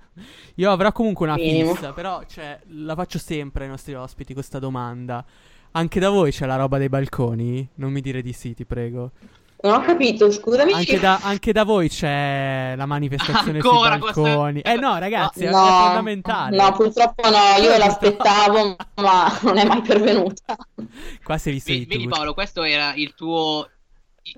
Io avrò comunque una Minimo. fissa, però cioè, la faccio sempre ai nostri ospiti questa domanda. Anche da voi c'è la roba dei balconi? Non mi dire di sì, ti prego. Non ho capito, scusami. Anche da, anche da voi c'è la manifestazione Ancora sui balconi. Questa... Eh no, ragazzi, no, è fondamentale. No, purtroppo no, io l'aspettavo, [laughs] ma non è mai pervenuta. Qua sei visto vedi, vedi Paolo, questo era il tuo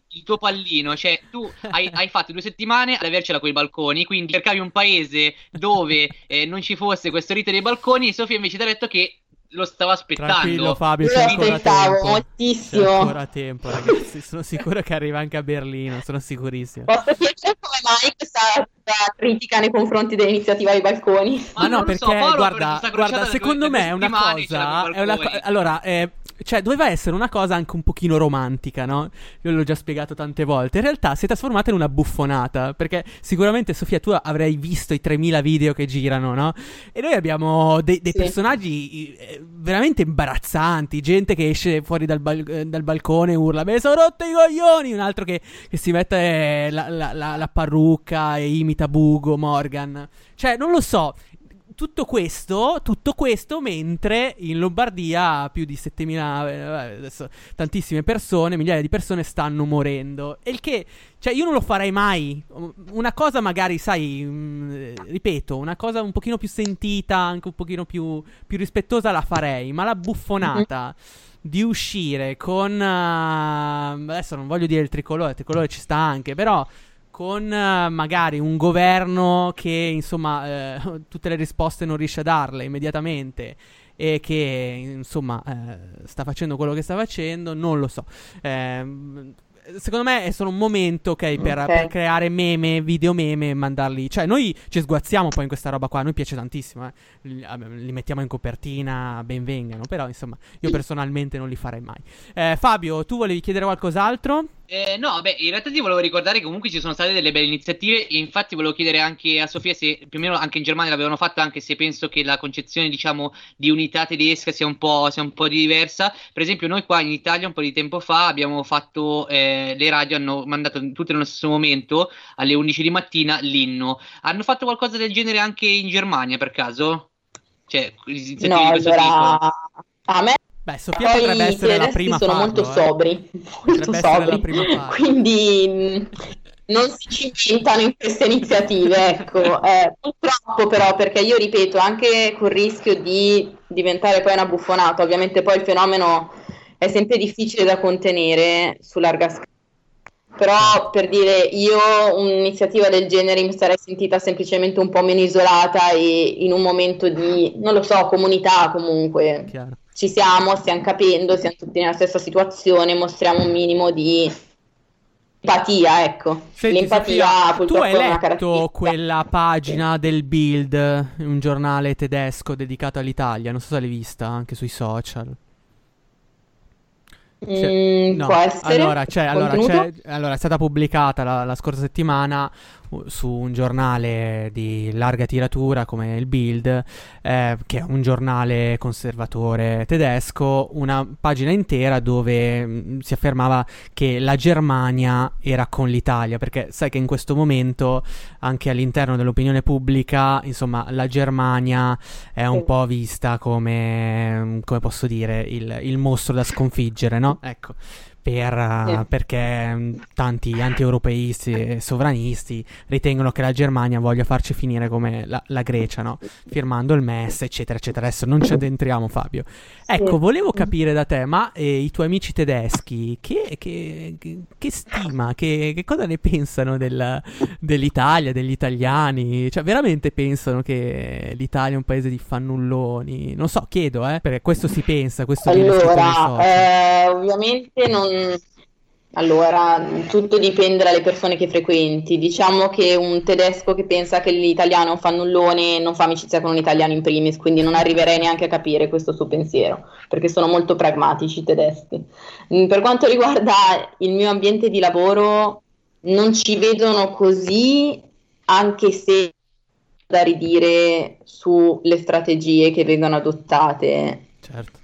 il tuo pallino, cioè tu hai, [laughs] hai, fatto due settimane ad avercela con i balconi, quindi cercavi un paese dove eh, non ci fosse questo rito dei balconi e Sofia invece ti ha detto che lo stavo aspettando. Tranquillo Fabio, c'è ancora tempo. moltissimo. C'è ancora tempo, ragazzi. sono sicuro che arriva anche a Berlino, sono sicurissimo. Posso chiedere come mai questa critica nei confronti dell'iniziativa ai balconi? Ma, Ma no, perché so, guarda, guarda secondo me è una cosa, è una co- allora, eh, cioè doveva essere una cosa anche un pochino romantica, no? Io l'ho già spiegato tante volte. In realtà si è trasformata in una buffonata, perché sicuramente Sofia tu avrai visto i 3000 video che girano, no? E noi abbiamo dei, dei sì. personaggi eh, veramente imbarazzanti, gente che esce fuori dal, bal- eh, dal balcone e urla "Me sono rotto i coglioni", un altro che, che si mette la, la, la, la parrucca e imita Bugo, Morgan. Cioè, non lo so tutto questo, tutto questo mentre in Lombardia più di 7000, eh, adesso, tantissime persone, migliaia di persone stanno morendo. E il che, cioè io non lo farei mai. Una cosa magari, sai, mh, mm, ripeto, una cosa un pochino più sentita, anche un pochino più, più rispettosa la farei, ma la buffonata... di uscire con uh, adesso non voglio dire il tricolore, il tricolore ci sta anche, però con uh, magari un governo che insomma uh, [laughs] tutte le risposte non riesce a darle immediatamente e che insomma uh, sta facendo quello che sta facendo, non lo so. Eh, secondo me è solo un momento, ok, per, okay. per, creare meme, video meme e mandarli. Cioè, noi ci sguazziamo poi in questa roba qua. A noi piace tantissimo, eh. li, li, mettiamo in copertina, ben vengano. Però, insomma, io personalmente non li farei mai. Eh, Fabio, tu volevi chiedere qualcos'altro? Eh, no, beh, in realtà ti volevo ricordare che comunque ci sono state delle belle iniziative e infatti volevo chiedere anche a Sofia se più o meno anche in Germania l'avevano fatto, anche se penso che la concezione, diciamo, di unità tedesca sia un po', sia un po diversa. Per esempio, noi qua in Italia un po' di tempo fa abbiamo fatto, eh, le radio hanno mandato tutte nello stesso momento, alle 11 di mattina, l'inno. Hanno fatto qualcosa del genere anche in Germania, per caso? Cioè, no, allora... tipo? A me Beh, Sofia Poi potrebbe essere la prima sono farlo, molto eh. sobri, molto sobri. quindi mm, non si cimentano in queste iniziative, ecco. Eh, purtroppo però, perché io ripeto, anche col rischio di diventare poi una buffonata, ovviamente poi il fenomeno è sempre difficile da contenere su larga scala. Però per dire io un'iniziativa del genere mi sarei sentita semplicemente un po' meno isolata e in un momento di, non lo so, comunità comunque. Chiaro ci siamo, stiamo capendo, siamo tutti nella stessa situazione, mostriamo un minimo di empatia, ecco. Senti, L'empatia Sofia, tu hai letto quella pagina del Bild, un giornale tedesco dedicato all'Italia, non so se l'hai vista anche sui social. Mm, no, può essere. Allora, c'è, allora, allora, è stata pubblicata la, la scorsa settimana su un giornale di larga tiratura come il Bild, eh, che è un giornale conservatore tedesco, una pagina intera dove mm, si affermava che la Germania era con l'Italia, perché sai che in questo momento anche all'interno dell'opinione pubblica, insomma, la Germania è un Sì. po' vista come, come posso dire, il, il mostro da sconfiggere, no? Ecco, per, Sì. perché mm, tanti anti-europeisti e sovranisti ritengono che la Germania voglia farci finire come la, la Grecia, no? Firmando il MES, eccetera, eccetera. Adesso non ci addentriamo, Fabio. Ecco, volevo capire da te, ma eh, i tuoi amici tedeschi, che, che- che- che stima, che, che cosa ne pensano del- dell'Italia, degli italiani? Cioè, veramente pensano che l'Italia è un paese di fannulloni? Non so, chiedo, eh, perché questo si pensa, questo viene scritto nei social. Allora, eh, ovviamente non... Allora, tutto dipende dalle persone che frequenti. Diciamo che un tedesco che pensa che l'italiano è un fannullone non fa amicizia con un italiano in primis, quindi non arriverei neanche a capire questo suo pensiero, perché sono molto pragmatici i tedeschi. Mm, Per quanto riguarda il mio ambiente di lavoro, non ci vedono così, anche se da ridire sulle strategie che vengono adottate. Certo.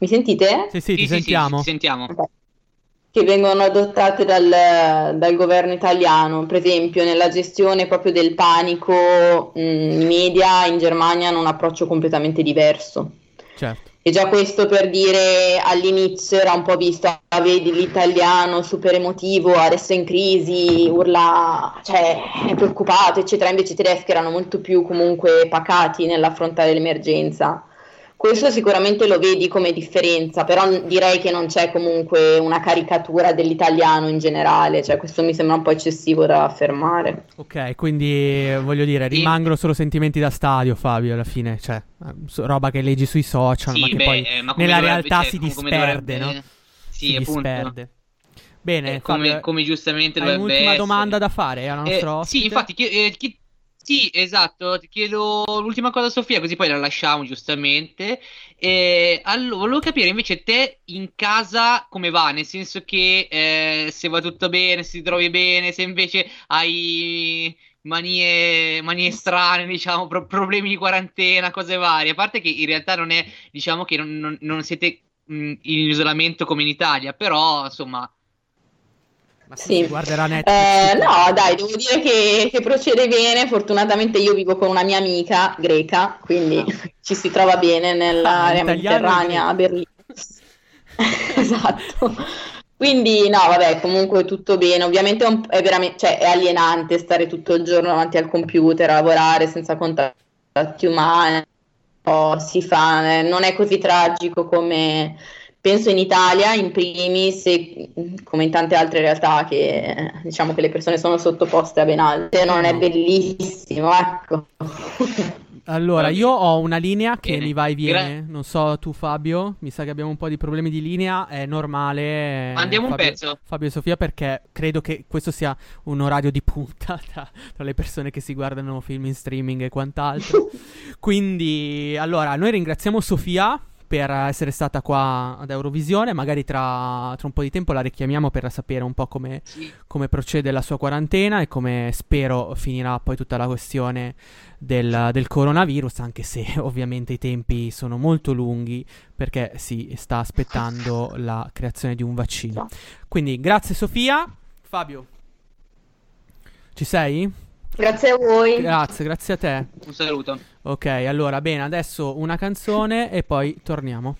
Mi sentite? Sì, sì, ti Sì, sì, sì, sentiamo. ci sentiamo. Ok. Che vengono adottate dal, dal governo italiano, per esempio nella gestione proprio del panico, mh, i media in Germania hanno un approccio completamente diverso. Certo. E già questo per dire all'inizio era un po' visto, ah, vedi l'italiano super emotivo, adesso è in crisi, urla, cioè è preoccupato, eccetera. Invece i tedeschi erano molto più comunque pacati nell'affrontare l'emergenza. Questo sicuramente lo vedi come differenza, però direi che non c'è comunque una caricatura dell'italiano in generale, cioè questo mi sembra un po' eccessivo da affermare. Ok, quindi eh, voglio dire, Sì. rimangono solo sentimenti da stadio, Fabio, alla fine, cioè, eh, roba che leggi sui social, ma Sì, che beh, poi eh, ma nella dovrebbe- realtà cioè, si disperde, dovrebbe- no? Sì, si appunto. disperde. Bene, Eh, come, Fabio, come giustamente dovrebbe un'ultima essere. domanda da fare alla Eh, nostra sì, infatti, chi- eh, chi- sì, esatto, ti chiedo l'ultima cosa Sofia, così poi la lasciamo giustamente. Eh, allora, volevo capire invece te in casa come va, nel senso che eh, se va tutto bene, se ti trovi bene, se invece hai manie, manie strane, diciamo, pro- problemi di quarantena, cose varie. A parte che in realtà non è, diciamo che non, non- non siete mh, in isolamento come in Italia, però insomma... Ma Sì. guarderà Netflix. Eh, no, dai, devo dire che, che procede bene. Fortunatamente io vivo con una mia amica greca, quindi [laughs] ci si trova bene nell'area Ah, mediterranea a Berlino. [laughs] Esatto. Quindi, no, vabbè, comunque tutto bene. Ovviamente è, un- è veramente, cioè, è alienante stare tutto il giorno davanti al computer, a lavorare senza contatti umani. però si fa, eh, non è così tragico come penso in Italia, in primis, e come in tante altre realtà che eh, diciamo che le persone sono sottoposte a ben altre. Non è bellissimo, ecco. Allora, io ho una linea che Bene. mi va e viene. Non so tu, Fabio. Mi sa che abbiamo un po' di problemi di linea. È normale. eh, Mandiamo un Fabio, pezzo. Fabio e Sofia, perché credo che questo sia un orario di punta [laughs] tra, tra le persone che si guardano film in streaming e quant'altro. [laughs] Quindi, allora, noi ringraziamo Sofia per essere stata qua ad Eurovisione. Magari tra, tra un po' di tempo la richiamiamo per sapere un po' come, Sì. come procede la sua quarantena e come spero finirà poi tutta la questione del, del coronavirus, anche se [laughs] ovviamente i tempi sono molto lunghi perché si sta aspettando la creazione di un vaccino. Quindi grazie Sofia. Fabio, ci sei? Grazie a voi. Grazie, grazie a te. Un saluto. Ok, allora bene, adesso una canzone e poi torniamo.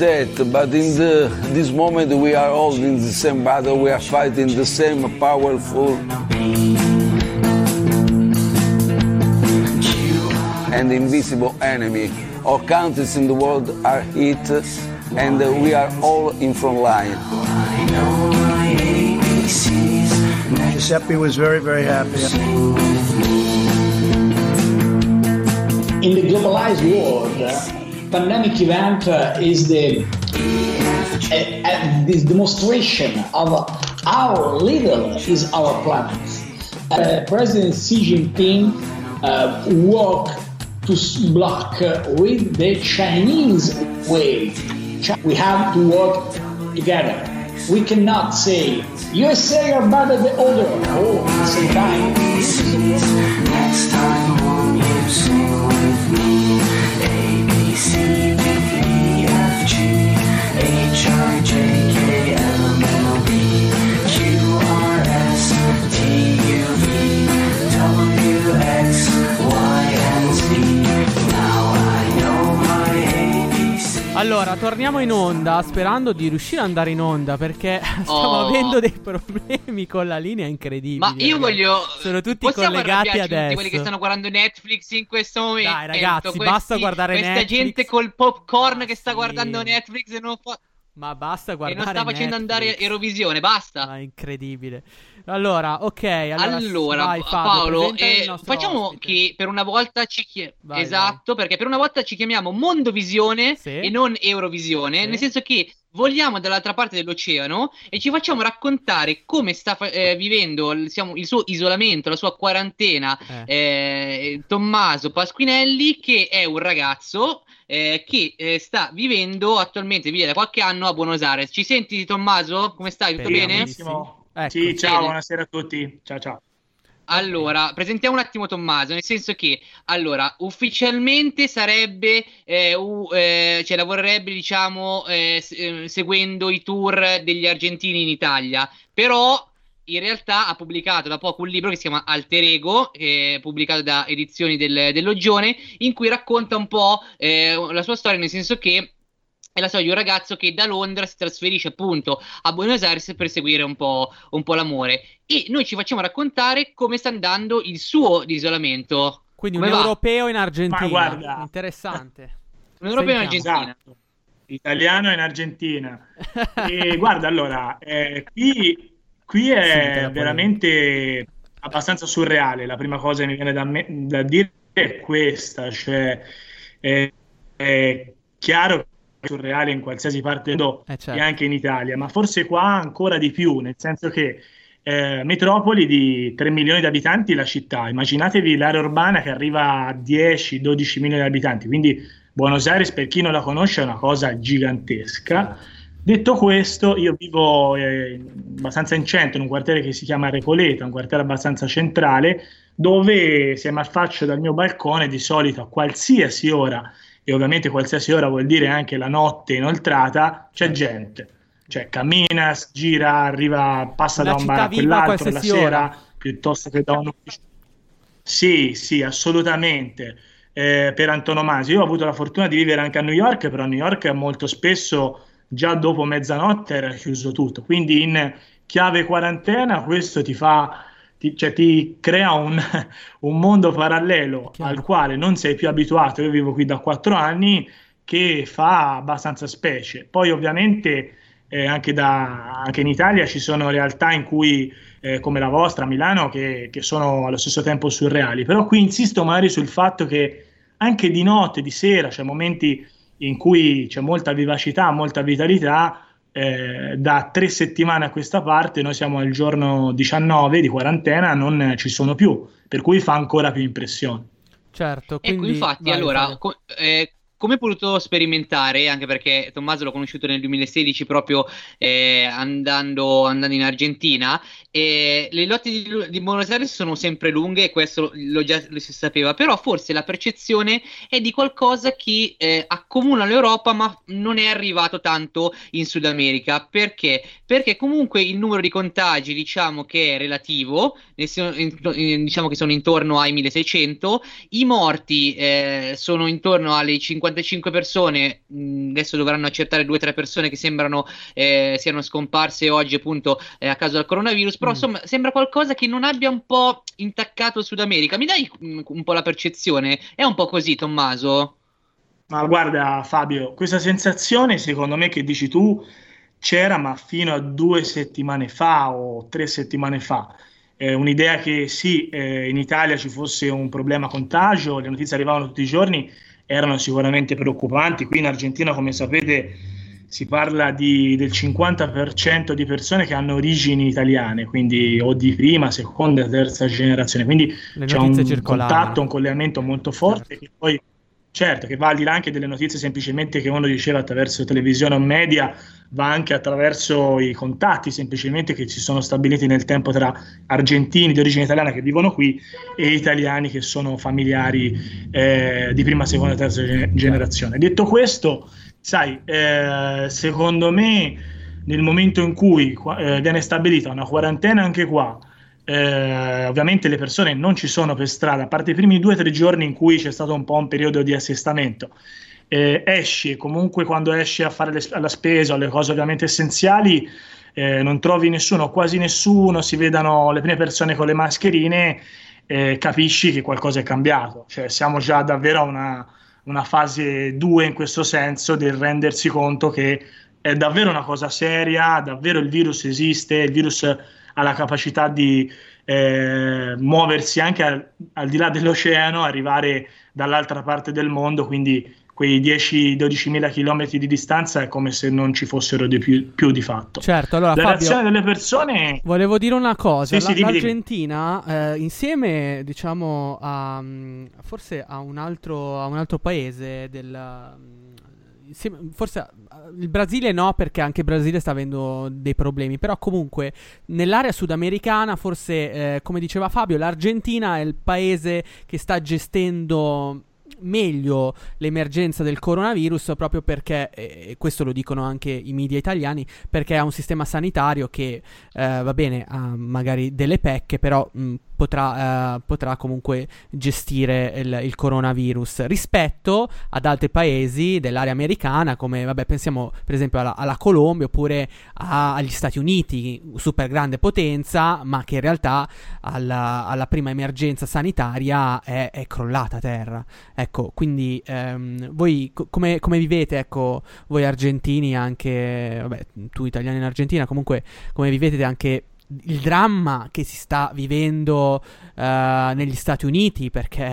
That, but in the, this moment we are all in the same battle, we are fighting the same powerful and invisible enemy. All countries in the world are hit, and we are all in front line. Giuseppe was very, very happy. In the globalized world, pandemic event uh, is the uh, uh, this demonstration of how little is our planet. Uh, President Xi Jinping uh, worked to block uh, with the Chinese way. We have to work together. We cannot say USA are better than other the same time. Allora, torniamo in onda sperando di riuscire ad andare in onda perché [laughs] stiamo Oh. avendo dei problemi con la linea incredibili. Ma io ragazzi. voglio. Sono tutti collegati arrabbiarci tutti adesso. quelli che stanno guardando Netflix in questo momento. Dai, ragazzi, Questi- basta guardare questa Netflix. gente col popcorn che sta Sì. guardando Netflix e non, fa- Ma basta e guardare non sta facendo Netflix. andare Eurovisione. Basta. Ma incredibile. Allora, ok, allora, Allora, vai, Fabio, Paolo, eh, facciamo ospite. che per una volta ci chiamiamo. Vai, Esatto, perché per una volta ci chiamiamo Mondovisione Sì. e non Eurovisione, Sì. nel senso che vogliamo dall'altra parte dell'oceano e ci facciamo raccontare come sta eh, vivendo il, diciamo, il suo isolamento, la sua quarantena Eh. eh, Tommaso Pasquinelli, che è un ragazzo eh, che eh, sta vivendo attualmente, vive da qualche anno a Buenos Aires. Ci senti Tommaso? Come stai? Tutto bene? Benissimo. Ecco, sì, ciao, bene. buonasera a tutti. Ciao, ciao. Allora, presentiamo un attimo Tommaso, nel senso che, allora, ufficialmente sarebbe, eh, u- eh, cioè lavorerebbe, diciamo, eh, eh, seguendo i tour degli argentini in Italia, però in realtà ha pubblicato da poco un libro che si chiama Alter Ego, eh, pubblicato da Edizioni del, dell'Oggione, in cui racconta un po' eh, la sua storia, nel senso che è la storia di un ragazzo che da Londra si trasferisce appunto a Buenos Aires per seguire un po', un po' l'amore. E noi ci facciamo raccontare come sta andando il suo isolamento. Quindi Come un va? europeo in Argentina. Ma guarda. Interessante. Un europeo in Sentiamo. Argentina. Esatto. Italiano in Argentina. [laughs] E guarda, allora, eh, qui, qui Sì, è volevo. veramente abbastanza surreale. La prima cosa che mi viene da, me- da dire è questa, cioè è, è chiaro che è surreale in qualsiasi parte del mondo Eh, certo. e anche in Italia, ma forse qua ancora di più, nel senso che eh, metropoli di 3 milioni di abitanti la città, immaginatevi l'area urbana che arriva a 10-12 milioni di abitanti, quindi Buenos Aires per chi non la conosce è una cosa gigantesca. Detto questo, io vivo eh, abbastanza in centro, in un quartiere che si chiama Recoleta, un quartiere abbastanza centrale, dove se mi affaccio dal mio balcone di solito a qualsiasi ora, e ovviamente qualsiasi ora vuol dire anche la notte inoltrata, c'è gente. Cioè cammina, gira, arriva, passa Una da un bar a quell'altro la sera, ora. piuttosto che da un ufficio. Sì, sì, assolutamente. Eh, per antonomasia. Io ho avuto la fortuna di vivere anche a New York, però a New York molto spesso già dopo mezzanotte era chiuso tutto. Quindi in chiave quarantena questo ti fa, ti, cioè, ti crea un, [laughs] un mondo parallelo Chiaro. al quale non sei più abituato. Io vivo qui da quattro anni che fa abbastanza specie. Poi ovviamente eh, anche, da- anche in Italia ci sono realtà in cui, eh, come la vostra a Milano, che, che sono allo stesso tempo surreali. Però qui insisto magari sul fatto che anche di notte, di sera, c'è momenti in cui c'è molta vivacità, molta vitalità. eh, da tre settimane a questa parte, noi siamo al giorno 19 di quarantena, non ci sono più, per cui fa ancora più impressione. Certo, Ecco, quindi... infatti, vai, allora, co- eh, come hai potuto sperimentare, anche perché Tommaso l'ho conosciuto nel 2016 proprio eh, andando, andando in Argentina, eh, le lotte di, di Buenos Aires sono sempre lunghe e questo lo già lo si sapeva, però forse la percezione è di qualcosa che eh, accomuna l'Europa ma non è arrivato tanto in Sud America. Perché? Perché comunque il numero di contagi diciamo che è relativo, diciamo che sono intorno ai 1600, i morti eh, sono intorno alle 50.000 55 persone, mh, adesso dovranno accertare due o tre persone che sembrano eh, siano scomparse oggi appunto eh, a causa del coronavirus, però Mm. insomma sembra qualcosa che non abbia un po' intaccato il Sud America. Mi dai mh, un po' la percezione? È un po' così, Tommaso? Ma guarda Fabio, questa sensazione secondo me che dici tu c'era ma fino a due settimane fa o tre settimane fa. Eh, un'idea che sì, eh, in Italia ci fosse un problema contagio, le notizie arrivavano tutti i giorni, erano sicuramente preoccupanti. Qui in Argentina, come sapete, si parla di- del 50% di persone che hanno origini italiane, quindi o di prima, seconda, terza generazione. Quindi Le c'è un circolari. contatto, un collegamento molto forte che poi Certo, che va al di là anche delle notizie semplicemente che uno riceve attraverso televisione o media, va anche attraverso i contatti semplicemente che si sono stabiliti nel tempo tra argentini di origine italiana che vivono qui e italiani che sono familiari eh, di prima, seconda, terza ge- generazione. Detto questo, sai, eh, secondo me nel momento in cui eh, viene stabilita una quarantena anche qua, eh, ovviamente le persone non ci sono per strada, a parte i primi due o tre giorni in cui c'è stato un po' un periodo di assestamento. Eh, esci, comunque quando esci a fare le, la spesa o le cose ovviamente essenziali, eh, non trovi nessuno, quasi nessuno, si vedano le prime persone con le mascherine, eh, capisci che qualcosa è cambiato. Cioè, siamo già davvero a una, una fase 2 in questo senso del rendersi conto che è davvero una cosa seria, davvero il virus esiste, il virus ha la capacità di eh, muoversi anche al, al di là dell'oceano, arrivare dall'altra parte del mondo, quindi quei 10-12 mila chilometri di distanza è come se non ci fossero di più, più di fatto. Certo, allora La Fabio, reazione delle persone volevo dire una cosa, Sì, sì, La- dimmi. l'Argentina eh, insieme diciamo a forse a un altro, a un altro paese del insieme- forse il Brasile no perché anche il Brasile sta avendo dei problemi però comunque nell'area sudamericana forse eh, come diceva Fabio l'Argentina è il paese che sta gestendo meglio l'emergenza del coronavirus proprio perché, e questo lo dicono anche i media italiani, perché ha un sistema sanitario che eh, va bene, ha magari delle pecche, però mh, potrà, eh, potrà comunque gestire il, il coronavirus rispetto ad altri paesi dell'area americana, come vabbè, pensiamo per esempio alla, alla Colombia oppure a- agli Stati Uniti, super grande potenza, ma che in realtà alla, alla prima emergenza sanitaria è, è crollata a terra. Ecco, quindi ehm, voi co- come, come vivete, ecco, voi argentini anche, vabbè, tu italiani in Argentina, comunque come vivete anche il dramma che si sta vivendo eh, negli Stati Uniti, perché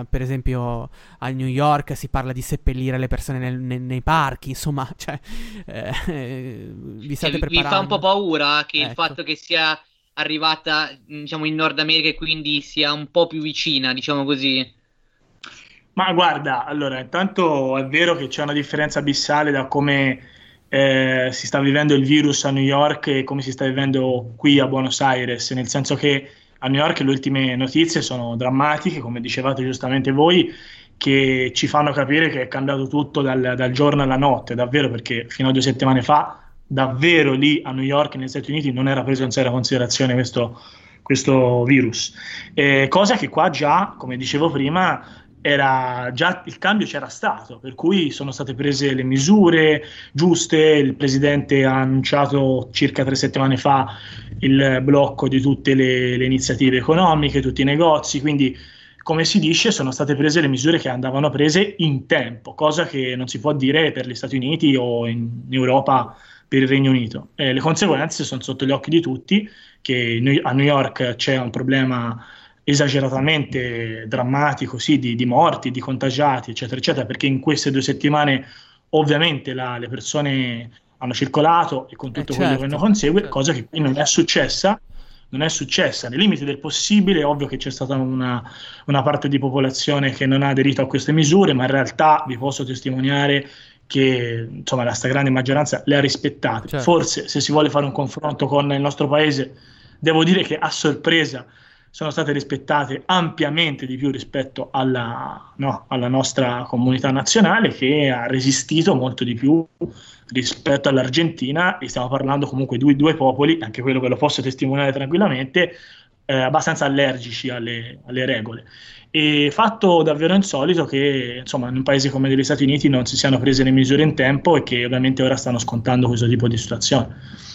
eh, per esempio a New York si parla di seppellire le persone nel- nei- nei parchi, insomma, [laughs] cioè, eh, vi state Cioè, vi preparando? fa un po' paura che il Ecco. fatto che sia arrivata, diciamo, in Nord America e quindi sia un po' più vicina, diciamo così. Ma guarda, allora, intanto è vero che c'è una differenza abissale da come eh, si sta vivendo il virus a New York e come si sta vivendo qui a Buenos Aires, nel senso che a New York le ultime notizie sono drammatiche, come dicevate giustamente voi, che ci fanno capire che è cambiato tutto dal, dal giorno alla notte, davvero, perché fino a due settimane fa, davvero lì a New York, negli Stati Uniti, non era preso in seria considerazione questo, questo virus. Eh, cosa che qua già, come dicevo prima, era già il cambio c'era stato, per cui sono state prese le misure giuste. Il presidente ha annunciato circa tre settimane fa il blocco di tutte le, le iniziative economiche, tutti i negozi, quindi come si dice, sono state prese le misure che andavano prese in tempo, cosa che non si può dire per gli Stati Uniti o in Europa per il Regno Unito. Eh, le conseguenze sono sotto gli occhi di tutti, che a New York c'è un problema esageratamente drammatico, sì, di, di morti, di contagiati, eccetera, eccetera, perché in queste due settimane ovviamente la- le persone hanno circolato e con tutto Eh, quello certo, che ne consegue, cosa che qui non è successa. Non è successa nei limiti del possibile, è ovvio che c'è stata una, una parte di popolazione che non ha aderito a queste misure, ma in realtà vi posso testimoniare che insomma, la stragrande maggioranza le ha rispettate. Certo. Forse se si vuole fare un confronto con il nostro paese, devo dire che a sorpresa sono state rispettate ampiamente di più rispetto alla, no, alla nostra comunità nazionale che ha resistito molto di più rispetto all'Argentina e stiamo parlando comunque di due, popoli, anche quello ve lo posso testimoniare tranquillamente, eh, abbastanza allergici alle, alle regole. E fatto davvero insolito che insomma in un paese come gli Stati Uniti non si siano prese le misure in tempo e che ovviamente ora stanno scontando questo tipo di situazione.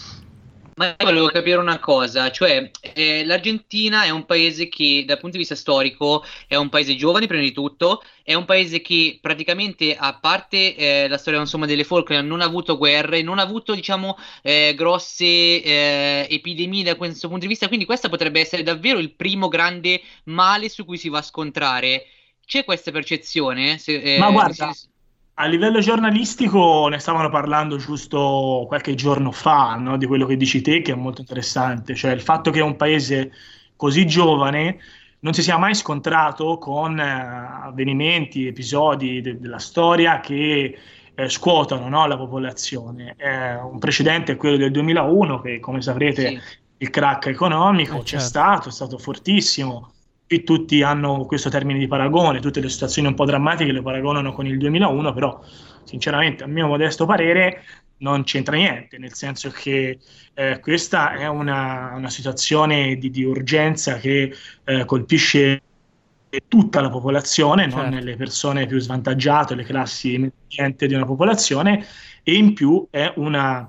Ma io volevo capire una cosa, cioè eh, l'Argentina è un paese che dal punto di vista storico è un paese giovane prima di tutto, è un paese che praticamente a parte eh, la storia insomma, delle Falkland non ha avuto guerre, non ha avuto diciamo eh, grosse eh, epidemie da questo punto di vista, quindi questo potrebbe essere davvero il primo grande male su cui si va a scontrare. C'è questa percezione? Se, eh, Ma guarda, senso- a livello giornalistico ne stavano parlando giusto qualche giorno fa, no, Di quello che dici te, che è molto interessante, cioè il fatto che un paese così giovane non si sia mai scontrato con eh, avvenimenti, episodi de- della storia che eh, scuotono, no, la popolazione. Eh, un precedente è quello del 2001, che come saprete Sì. il crack economico Eh, c'è certo. stato, è stato fortissimo. Qui tutti hanno questo termine di paragone, tutte le situazioni un po' drammatiche le paragonano con il 2001, però sinceramente, a mio modesto parere, non c'entra niente, nel senso che eh, questa è una, una situazione di, di urgenza che eh, colpisce tutta la popolazione, non Certo. le persone più svantaggiate, le classi emergenti di una popolazione, e in più è una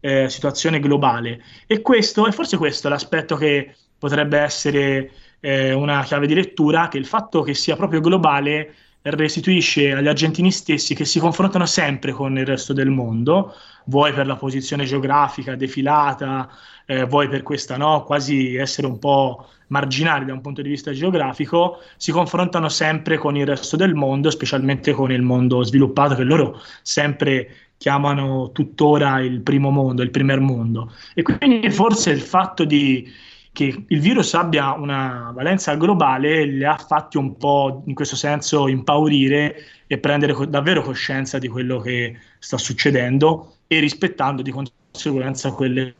eh, situazione globale. E questo, e forse questo è l'aspetto che potrebbe essere eh, una chiave di lettura, che il fatto che sia proprio globale restituisce agli argentini stessi che si confrontano sempre con il resto del mondo, vuoi per la posizione geografica defilata, eh, vuoi per questa no, quasi essere un po' marginali da un punto di vista geografico, si confrontano sempre con il resto del mondo, specialmente con il mondo sviluppato, che loro sempre chiamano tuttora il primo mondo, il primer mondo. E quindi forse il fatto di, che il virus abbia una valenza globale li ha fatti un po' in questo senso impaurire e prendere co- davvero coscienza di quello che sta succedendo e rispettando di conseguenza quelle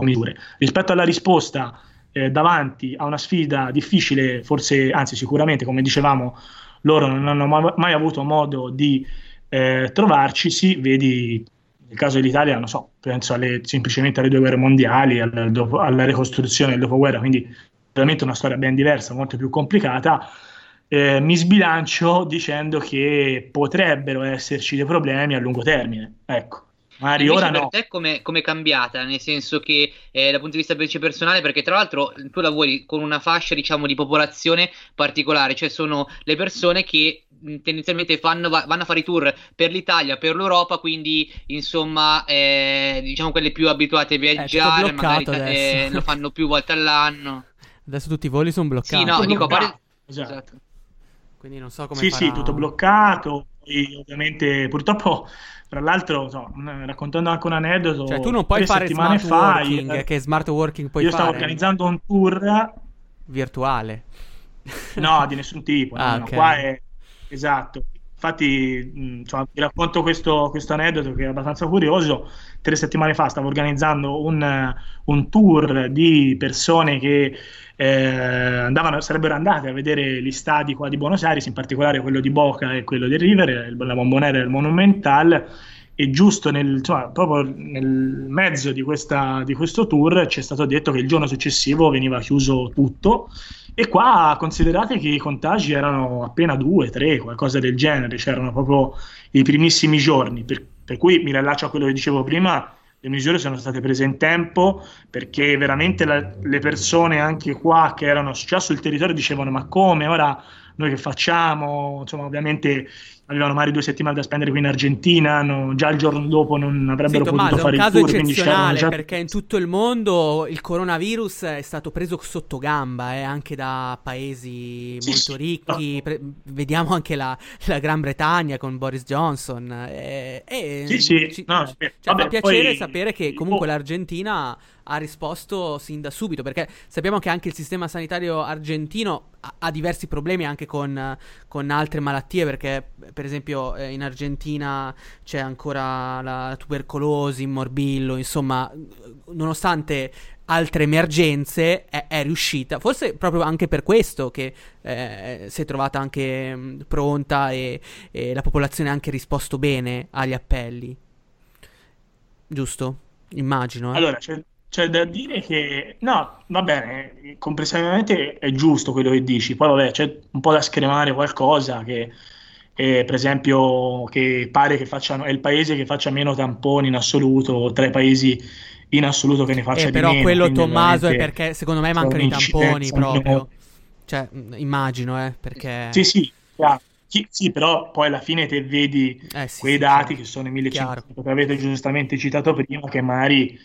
misure. Rispetto alla risposta eh, davanti a una sfida difficile, forse, anzi sicuramente, come dicevamo, loro non hanno ma- mai avuto modo di eh, trovarcisi, vedi nel caso dell'Italia, non so, penso alle- semplicemente alle due guerre mondiali, al- dopo- alla ricostruzione del dopoguerra, quindi veramente una storia ben diversa, molto più complicata. Eh, mi sbilancio dicendo che potrebbero esserci dei problemi a lungo termine, ecco. Invece ora per no. te come è cambiata? Nel senso che eh, dal punto di vista invece personale, perché tra l'altro tu lavori con una fascia, diciamo, di popolazione particolare, cioè sono le persone che tendenzialmente fanno, va- vanno a fare i tour per l'Italia, per l'Europa, quindi insomma, eh, diciamo quelle più abituate a viaggiare, magari bloccato eh, lo fanno più volte all'anno. Adesso tutti i voli sono bloccati. Sì, no, dico a parte... Esatto. Esatto. Quindi non so come Sì, farà... sì, tutto bloccato. Poi, ovviamente, purtroppo, tra l'altro, so, mh, raccontando anche un aneddoto, Cioè tu non puoi fare settimane smart fa, working, io, che smart working puoi io fare? stavo organizzando un tour, Virtuale. no, di nessun tipo, no, Ah, no, ok. qua è esatto. Infatti, mh, insomma, vi racconto questo, questo aneddoto che è abbastanza curioso. Tre settimane fa stavo organizzando un, un tour di persone che eh, andavano, sarebbero andate a vedere gli stadi qua di Buenos Aires, in particolare quello di Boca e quello del River, la Bombonera e il Monumental. E giusto nel, insomma, proprio nel mezzo di, questa, di questo tour ci è stato detto che il giorno successivo veniva chiuso tutto. E qua considerate che i contagi erano appena due, tre, qualcosa del genere, c'erano proprio i primissimi giorni, per, per cui mi riallaccio a quello che dicevo prima, le misure sono state prese in tempo perché veramente la- le persone anche qua che erano già sul territorio dicevano ma come ora noi che facciamo? Insomma, ovviamente avevano magari due settimane da spendere qui in Argentina, no- già il giorno dopo non Sì, avrebbero Tommaso, potuto è fare un il caso tour, quindi c'erano eccezionale già perché in tutto il mondo il coronavirus è stato preso sotto gamba, eh, anche da paesi Sì, molto sì. ricchi. Pre- vediamo anche la, la Gran Bretagna con Boris Johnson. eh, e Sì, sì, ci- no, cioè, sì, fa vabbè, piacere poi- sapere che comunque oh. l'Argentina ha risposto sin da subito, perché sappiamo che anche il sistema sanitario argentino ha, ha diversi problemi anche con, con altre malattie, perché per esempio eh, in Argentina c'è ancora la tubercolosi, il morbillo, insomma, nonostante altre emergenze è, è riuscita, forse proprio anche per questo che eh, si è trovata anche mh, pronta e, e la popolazione ha anche risposto bene agli appelli. Giusto? Immagino. eh. Allora, C'è da dire che, no, va bene, complessivamente è giusto quello che dici, poi vabbè, c'è un po' da scremare qualcosa che, eh, per esempio, che pare che facciano, è il paese che faccia meno tamponi in assoluto, tra i paesi in assoluto che ne faccia Eh, però meno. quello Tommaso è perché secondo me mancano i tamponi proprio. minore. Cioè, mh, immagino, eh, perché... Sì, sì, chiaro. Chi- sì, però poi alla fine te vedi Eh, sì, quei sì, dati chiaro. che sono i 1500 che avete giustamente citato prima, che magari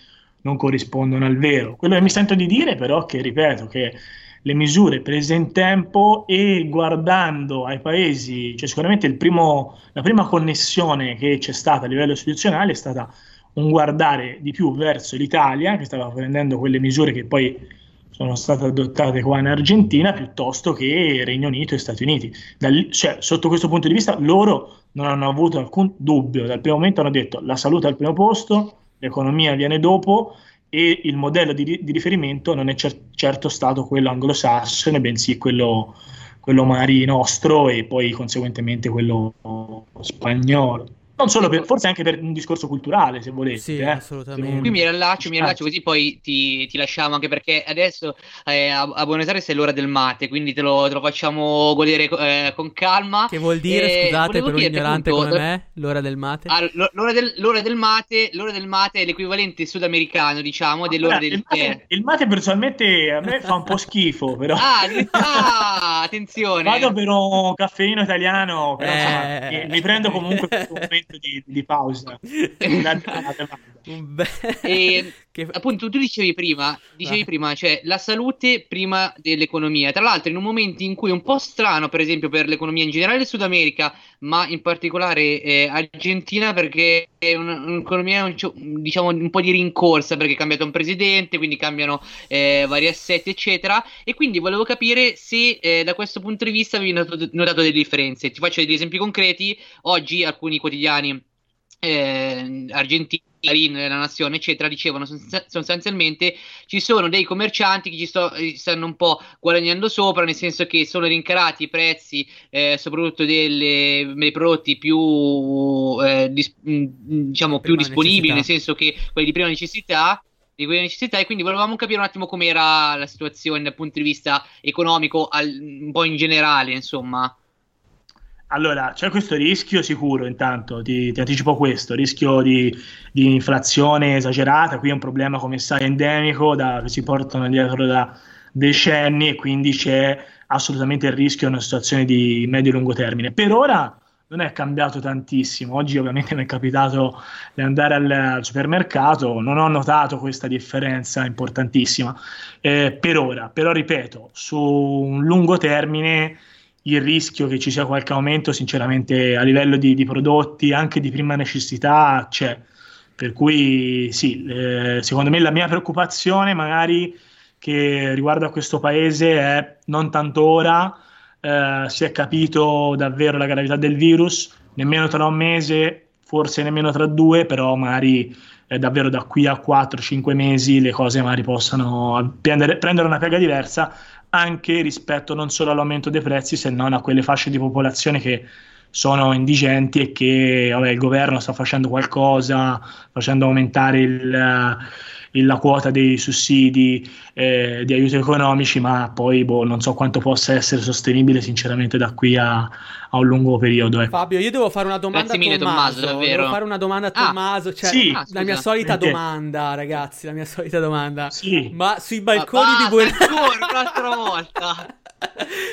non corrispondono al vero. Quello che mi sento di dire però che, ripeto, che le misure prese in tempo e guardando ai paesi, cioè sicuramente primo- la prima connessione che c'è stata a livello istituzionale è stata un guardare di più verso l'Italia, che stava prendendo quelle misure che poi sono state adottate qua in Argentina, piuttosto che Regno Unito e Stati Uniti. Da lì- cioè, sotto questo punto di vista, loro non hanno avuto alcun dubbio. Dal primo momento hanno detto la salute al primo posto, l'economia viene dopo e il modello di, di riferimento non è cer- certo stato quello anglosassone, bensì quello, quello magari nostro e poi conseguentemente quello spagnolo. Non solo per, forse anche per un discorso culturale, se volete. Sì, eh. assolutamente. Qui mi riallaccio, mi Ah, riallaccio così poi ti, ti lasciamo anche perché adesso eh, a, a Buenos Aires è l'ora del mate, quindi te lo, te lo facciamo godere eh, con calma. Che vuol dire, Eh, scusate, per un ignorante appunto, come me, l'ora del mate? Ah, l'ora, del, l'ora del mate, l'ora del mate è l'equivalente sudamericano, diciamo, dell'ora Guarda, del il, mate, il mate personalmente a me fa un po' schifo, però. Ah, ah, attenzione. Vado per un caffeino italiano, però Eh. insomma, mi, mi prendo comunque [laughs] questo momento di, di pausa. Da- da- da- Un be- E che- appunto tu dicevi prima, dicevi Ah. prima, cioè la salute prima dell'economia. Tra l'altro, in un momento in cui è un po' strano, per esempio, per l'economia in generale del Sud America, ma in particolare eh, Argentina, perché è un- un'economia un diciamo un po' di rincorsa, perché è cambiato un presidente, quindi cambiano eh, vari assetti, eccetera. E quindi volevo capire se eh, da questo punto di vista avevi notato, notato delle differenze. Ti faccio degli esempi concreti. Oggi alcuni quotidiani eh, argentini, Clarín, La Nazione, eccetera, dicevano sostanzia- sostanzialmente ci sono dei commercianti che ci sto- eh, stanno un po' guadagnando sopra, nel senso che sono rincarati i prezzi, eh, soprattutto delle- dei prodotti più, eh, dis- mh, diciamo, più disponibili, necessità. nel senso che quelli di prima necessità. Di prima necessità, e quindi volevamo capire un attimo com'era la situazione dal punto di vista economico, al- un po' in generale, insomma. Allora, c'è questo rischio sicuro, intanto, ti, ti anticipo questo, rischio di, di inflazione esagerata, qui è un problema, come sai, endemico, da- che si portano dietro da decenni e quindi c'è assolutamente il rischio di una situazione di medio-lungo termine. Per ora non è cambiato tantissimo, oggi ovviamente mi è capitato di andare al, al supermercato, non ho notato questa differenza importantissima, eh, per ora, però ripeto, su un lungo termine il rischio che ci sia qualche aumento, sinceramente, a livello di, di prodotti, anche di prima necessità, c'è. Per cui sì, eh, secondo me la mia preoccupazione magari che riguardo a questo paese è non tanto ora, eh, si è capito davvero la gravità del virus, nemmeno tra un mese, forse nemmeno tra due, però magari eh, davvero da qui a 4-5 mesi le cose magari possano prendere, prendere una piega diversa anche rispetto non solo all'aumento dei prezzi, se non a quelle fasce di popolazione che sono indigenti e che vabbè, il governo sta facendo qualcosa, facendo aumentare il, la quota dei sussidi eh, di aiuti economici, ma poi boh, non so quanto possa essere sostenibile sinceramente da qui a, a un lungo periodo. ecco. Fabio, io devo fare una domanda Grazie mille, a Tommaso. Tommaso, davvero. Devo fare una domanda a Ah, Tommaso. Cioè, sì. Ah, la mia solita Perché? domanda, ragazzi. La mia solita domanda. Sì. Ma sui Ma balconi di Buenos ancora, un'altra [laughs] volta.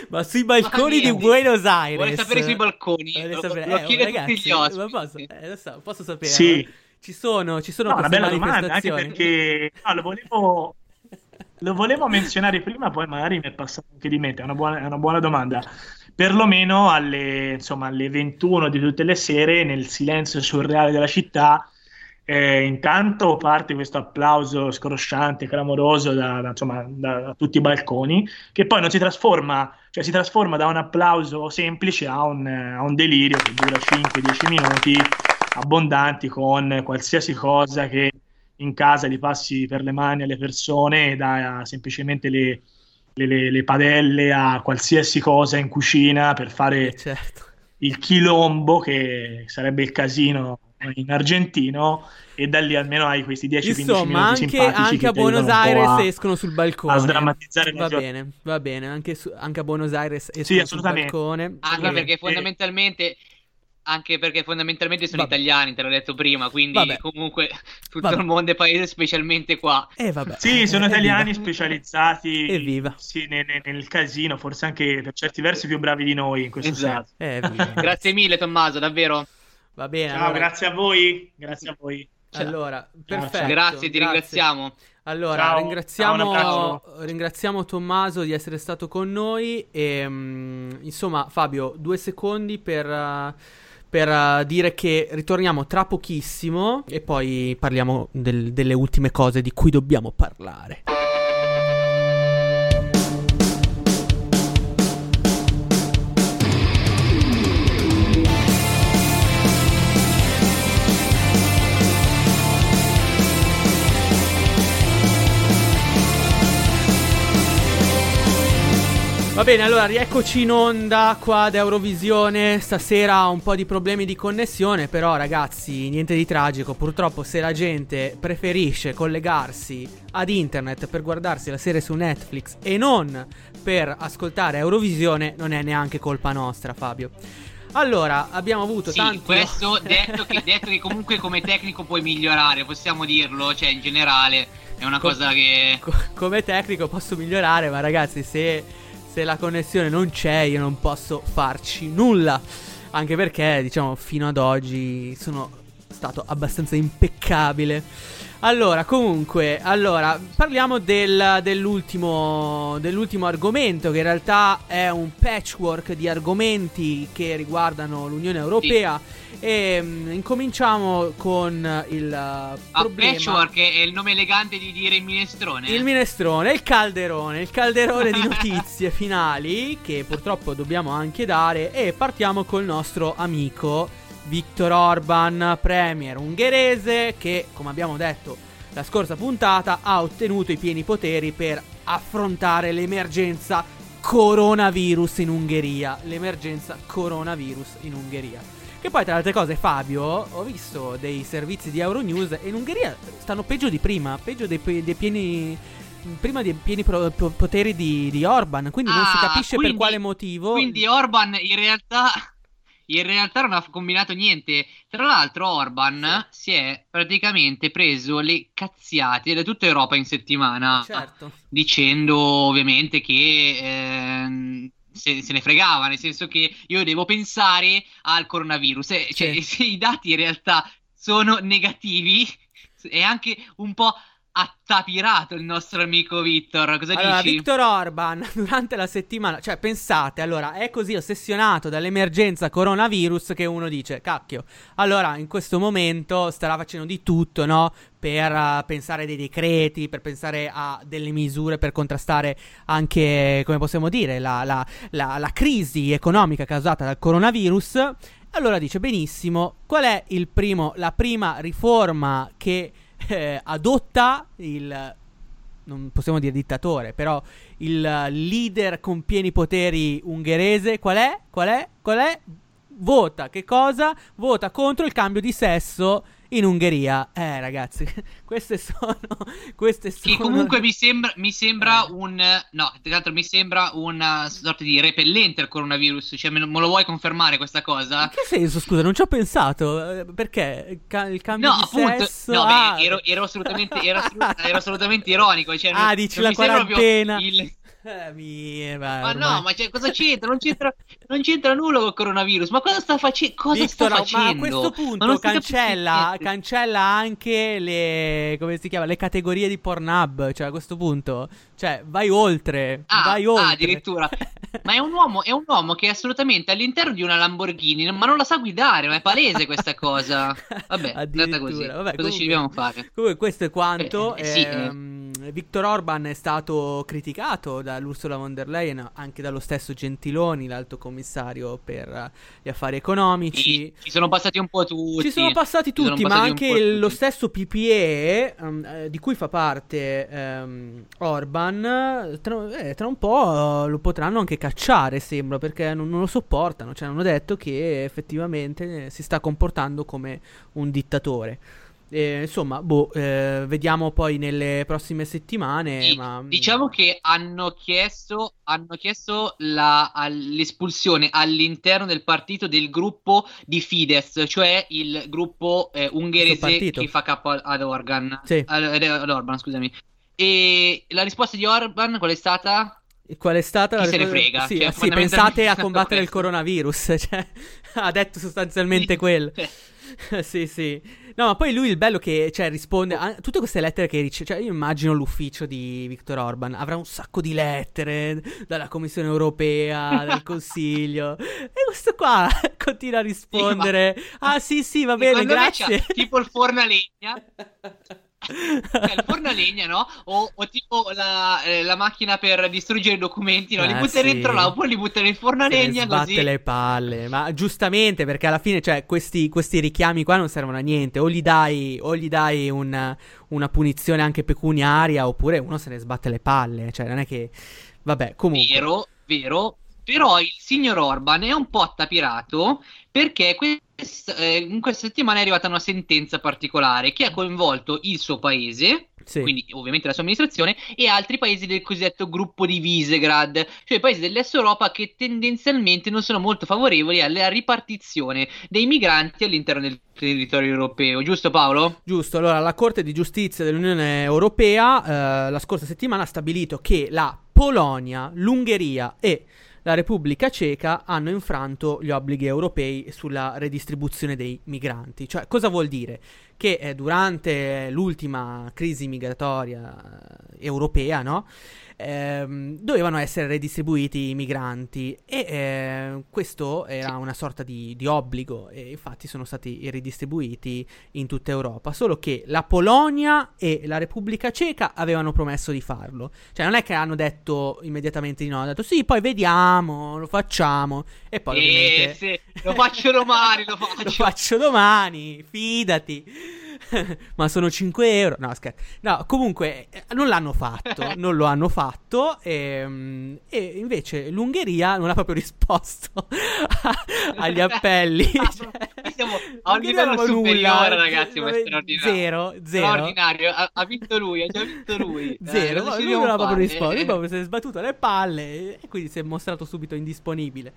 Ma sui balconi di niente. Buenos Aires. Vuole sapere sui balconi. Vuole Lo, sapere- lo eh, chiede ragazzi, tutti gli ospiti. ma posso, eh, lo so, posso sapere. Sì. Ci sono, ci sono No, una bella domanda, anche perché no, lo volevo, [laughs] lo volevo menzionare prima, poi magari mi è passato anche di mente, è una buona, è una buona domanda. Perlomeno alle, insomma, alle 21 di tutte le sere, nel silenzio surreale della città, eh, intanto parte questo applauso scrosciante, clamoroso da, da, insomma, da- da tutti i balconi, che poi non si trasforma, cioè si trasforma da un applauso semplice a un, a un delirio che dura 5-10 minuti abbondanti con qualsiasi cosa che in casa li passi per le mani alle persone, da semplicemente le, le- le- le padelle a qualsiasi cosa in cucina per fare Certo. il chilombo, che sarebbe il casino in argentino e da lì almeno hai questi 10-15 Insomma, minuti anche, simpatici anche che a Buenos Aires a- escono sul balcone. a sdrammatizzare Va bene, va bene. Anche, su- anche a Buenos Aires escono Sì, sul assolutamente. balcone. Anche perché fondamentalmente anche perché fondamentalmente sono Vabbè. italiani, te l'ho detto prima, quindi Vabbè. comunque [laughs] tutto Vabbè. il mondo è paese, specialmente qua. Eh, vabbè. Sì, sono Evviva. italiani specializzati Evviva. sì, ne- ne- nel casino, forse anche per certi versi più bravi di noi in questo Esatto. senso. Eh, evviva. [laughs] Grazie mille Tommaso, davvero. Va bene. Ciao, allora- grazie a voi, grazie a voi. Allora, perfetto. ciao. Grazie, ti ringraziamo. Allora, Ciao, ringraziamo, ciao, ringraziamo Tommaso di essere stato con noi. E, mm, insomma, Fabio, due secondi per, uh, per, uh, dire che ritorniamo tra pochissimo e poi parliamo del- delle ultime cose di cui dobbiamo parlare. Va bene, allora rieccoci in onda qua ad Eurovisione. Stasera un po' di problemi di connessione, però ragazzi, niente di tragico. Purtroppo se la gente preferisce collegarsi ad internet per guardarsi la serie su Netflix e non per ascoltare Eurovisione, non è neanche colpa nostra, Fabio. Allora, abbiamo avuto Sì, tanti questo [laughs] detto che, detto che comunque come tecnico puoi migliorare, possiamo dirlo, cioè in generale è una Co- cosa che... Co- come tecnico posso migliorare, ma ragazzi, se, se la connessione non c'è, io non posso farci nulla. Anche perché, diciamo, fino ad oggi sono stato abbastanza impeccabile. Allora, comunque, allora, parliamo del- dell'ultimo, dell'ultimo argomento, che in realtà è un patchwork di argomenti che riguardano l'Unione Europea. E mm, incominciamo con il uh, Ah, problema. patchwork è il nome elegante di dire minestrone. Il minestrone, il calderone, il calderone di notizie [laughs] finali che purtroppo dobbiamo anche dare e partiamo col nostro amico Viktor Orban, premier ungherese che, come abbiamo detto la scorsa puntata, ha ottenuto i pieni poteri per affrontare l'emergenza coronavirus in Ungheria. L'emergenza coronavirus in Ungheria. Che poi, tra le altre cose, Fabio, ho visto dei servizi di Euronews e in Ungheria stanno peggio di prima, peggio dei, dei pieni. Prima dei pieni pro- po- poteri di, di Orban, quindi non si Ah, capisce quindi- per quale motivo. Quindi Orban in realtà in realtà non ha combinato niente. Tra l'altro Orban si è praticamente preso le cazziate da tutta Europa in settimana, Certo. dicendo ovviamente che ehm, se, se ne fregava, nel senso che io devo pensare al coronavirus. E, cioè, Sì. se [laughs] i dati in realtà sono negativi, è anche un po' attapirato il nostro amico Vittor. Cosa Allora, dici? Viktor Orban [laughs] durante la settimana, cioè pensate, allora è così ossessionato dall'emergenza coronavirus che uno dice, cacchio, allora in questo momento starà facendo di tutto, no? Per eh, pensare dei decreti, per pensare a delle misure per contrastare anche, come possiamo dire, la, la- la- la crisi economica causata dal coronavirus. Allora dice benissimo, qual è il primo, la prima riforma che eh, adotta il non possiamo dire dittatore, però il leader con pieni poteri ungherese, qual è? Qual è? Qual è? Vota, che cosa? Vota contro il cambio di sesso in Ungheria. Eh, ragazzi, [laughs] queste sono queste sono Che comunque mi sembra, mi sembra un. No, tra l'altro mi sembra una sorta di repellente al coronavirus. Cioè, me lo, me lo vuoi confermare questa cosa? In che senso, scusa, non ci ho pensato. eh, Perché Ca- il cambio No, di appunto, sesso no, ah, beh, ero, ero assolutamente, ero, assolut- [laughs] ero assolutamente ironico. Cioè, Ah, non- dici non la quarantena. [laughs] eh, mi- va, Ma no, ma cioè, cosa c'entra? Non c'entra, non c'entra nulla col coronavirus. Ma cosa sta, face- cosa Victor, sta facendo? ma a questo punto cancella, cancella anche le come si chiama le categorie di Pornhub, cioè a questo punto, cioè vai oltre, Ah, vai ah, oltre. addirittura. [laughs] Ma è un uomo, è un uomo che è assolutamente all'interno di una Lamborghini, ma non la sa guidare, ma è palese questa cosa. Vabbè, è andata così. Vabbè, cosa ci comunque- dobbiamo fare? Comunque questo è quanto. Eh, eh, sì, ehm, Victor Orban è stato criticato dall'Ursula von der Leyen, anche dallo stesso Gentiloni, l'alto commissario per gli affari economici. Ci, sono passati un po' tutti. Ci sono passati sono tutti, ma passati un anche po' lo tutti. stesso PPE, ehm, eh, di cui fa parte ehm, Orban, tra, eh, tra un po' eh, lo potranno anche cacciare, sembra, perché non, non lo sopportano. Cioè, hanno detto che effettivamente eh, si sta comportando come un dittatore. Eh, insomma, boh, eh, vediamo poi nelle prossime settimane. Sì, ma Diciamo che hanno chiesto, hanno chiesto la- l'espulsione all'interno del partito del gruppo di Fidesz, cioè il gruppo eh, ungherese che fa capo ad Organ. Sì. Ad, ad Orban, scusami. E la risposta di Orban qual è stata? Qual è stata Chi la se ne frega, Sì, cioè, sì, pensate a combattere [laughs] il questo. coronavirus. [laughs] Cioè, ha detto sostanzialmente quello. [laughs] sì, sì. No, ma poi lui il bello che cioè, risponde a tutte queste lettere che riceve. Cioè, io immagino l'ufficio di Viktor Orban. Avrà un sacco di lettere dalla Commissione europea, dal [laughs] Consiglio. E questo qua [laughs] continua a rispondere. ah, sì, sì, va bene, Secondo me grazie. tipo il forno a legna. Cioè, il forno a legna, no? O, o tipo la, eh, la macchina per distruggere i documenti, no? Li Ah, butta sì. dentro là, oppure li butta nel forno a legna sbatte così. le palle, ma giustamente perché alla fine, cioè, questi, questi richiami qua non servono a niente. O gli dai, o gli dai un- una punizione anche pecuniaria, oppure uno se ne sbatte le palle. Cioè, non è che. Vabbè, comunque. Vero, vero. Però il signor Orban è un po' attapirato perché quest- eh, in questa settimana è arrivata una sentenza particolare che ha coinvolto il suo paese, Sì. quindi ovviamente la sua amministrazione, e altri paesi del cosiddetto gruppo di Visegrad, cioè i paesi dell'Est Europa che tendenzialmente non sono molto favorevoli alla ripartizione dei migranti all'interno del territorio europeo, giusto Paolo? Giusto, allora la Corte di Giustizia dell'Unione Europea eh, la scorsa settimana ha stabilito che la Polonia, l'Ungheria e la Repubblica Ceca hanno infranto gli obblighi europei sulla redistribuzione dei migranti. Cioè, cosa vuol dire? Che eh, durante l'ultima crisi migratoria eh, europea, no? Ehm, dovevano essere redistribuiti i migranti e eh, questo era una sorta di, di obbligo e infatti sono stati ridistribuiti in tutta Europa, solo che la Polonia e la Repubblica Ceca avevano promesso di farlo, cioè non è che hanno detto immediatamente di no, hanno detto sì, poi vediamo, lo facciamo e poi Eh, ovviamente sì, lo faccio domani, lo [laughs] faccio. lo faccio domani, fidati. [laughs] Ma sono 5 euro. No, scherzo. No, comunque eh, non l'hanno fatto. [laughs] non lo hanno fatto. ehm, E, invece l'Ungheria non ha proprio risposto [laughs] agli appelli. Cioè, Siamo a un livello superiore, nulla. ragazzi, ma è straordinario. Zero, zero. Straordinario, ha, ha vinto lui, ha già vinto lui. Zero, Eh, lui non ha proprio risposto, lui Eh, proprio si è sbattuto le palle e quindi si è mostrato subito indisponibile.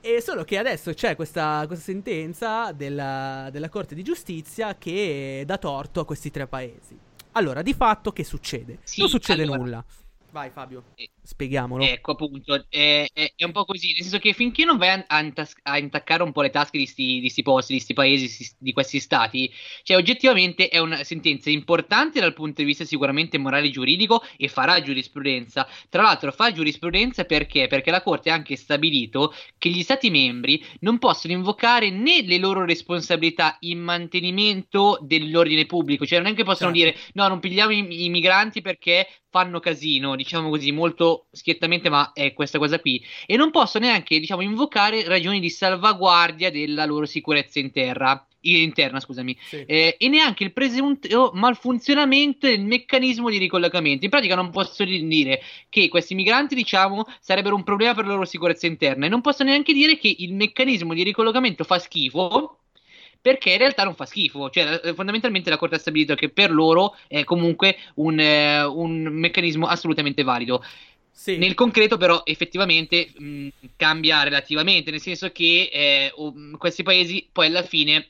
E solo che adesso c'è questa, questa sentenza della, della Corte di Giustizia che dà torto a questi tre paesi. Allora, di fatto che succede? Sì, non succede allora- nulla. Vai Fabio, Eh, spieghiamolo. Ecco appunto, è, è- è un po' così, nel senso che finché non vai a, a intaccare un po' le tasche di sti, di sti posti, di sti paesi, di questi stati, cioè oggettivamente è una sentenza importante dal punto di vista sicuramente morale e giuridico e farà giurisprudenza. Tra l'altro fa giurisprudenza perché? Perché la Corte ha anche stabilito che gli stati membri non possono invocare né le loro responsabilità in mantenimento dell'ordine pubblico, cioè non è che possono Certo. dire no, non pigliamo i, i migranti perché fanno casino, diciamo così, molto schiettamente, ma è questa cosa qui. E non possono neanche, diciamo, invocare ragioni di salvaguardia della loro sicurezza in terra. Interna, scusami, Sì. Eh, e neanche il presunto malfunzionamento del meccanismo di ricollocamento. In pratica, non posso dire che questi migranti, diciamo, sarebbero un problema per la loro sicurezza interna, e non posso neanche dire che il meccanismo di ricollocamento fa schifo. Perché in realtà non fa schifo, cioè eh, fondamentalmente la Corte ha stabilito che per loro è comunque un, eh, un meccanismo assolutamente valido. Sì. Nel concreto, però, effettivamente mh, cambia relativamente, nel senso che eh, mh, questi paesi poi alla fine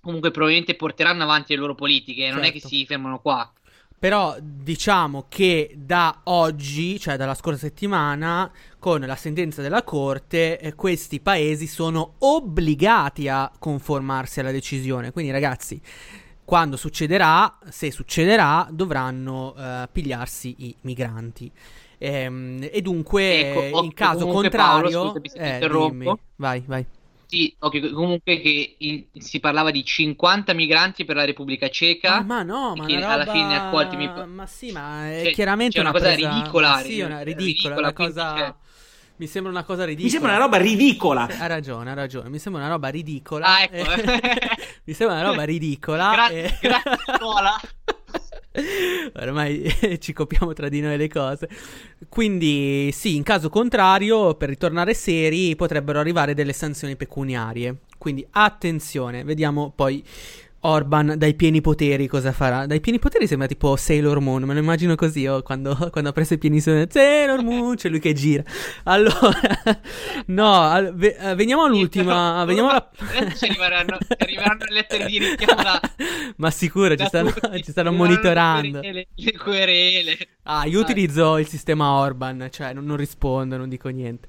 comunque probabilmente porteranno avanti le loro politiche, non è che Certo. si fermano qua. Però diciamo che da oggi, cioè dalla scorsa settimana, con la sentenza della Corte, eh, questi paesi sono obbligati a conformarsi alla decisione. Quindi ragazzi, quando succederà, se succederà, dovranno eh, pigliarsi i migranti. Ehm, e dunque, Ecco, in caso contrario, Paolo, scusami se eh, interrompo. dimmi. vai, vai. Sì, ok, comunque che in- si parlava di 50 migranti per la Repubblica Ceca. Ah, ma no, ma che una alla roba- fine accolti mi... Ma sì, ma è Cioè, chiaramente c'è una cosa presa- ridicola, ma Sì, una ridicola, ridicola, una cosa... cioè- Mi sembra una cosa ridicola. Mi sembra una roba ridicola. Sì, ha ragione, ha ragione. Mi sembra una roba ridicola. Ah, ecco. eh. [laughs] Mi sembra una roba ridicola. Grazie, eh. grazie scuola. [laughs] Ormai [laughs] ci copiamo tra di noi le cose. Quindi, sì, in caso contrario, per ritornare seri, potrebbero arrivare delle sanzioni pecuniarie. Quindi, attenzione, vediamo poi Orban dai pieni poteri cosa farà. Dai pieni poteri sembra tipo Sailor Moon, me lo immagino così io quando, [laughs] quando ha preso i pieni su Sailor Moon, c'è lui che gira. Allora, [laughs] no, al- ve- eh, veniamo all'ultima. veniamo alla... [laughs] Ci arriveranno, le lettere di richiamo da, Ma sicuro, ci da stanno, ci stanno ci monitorando. Le querele. Ah, io utilizzo il sistema Orban, cioè non, non rispondo, non dico niente.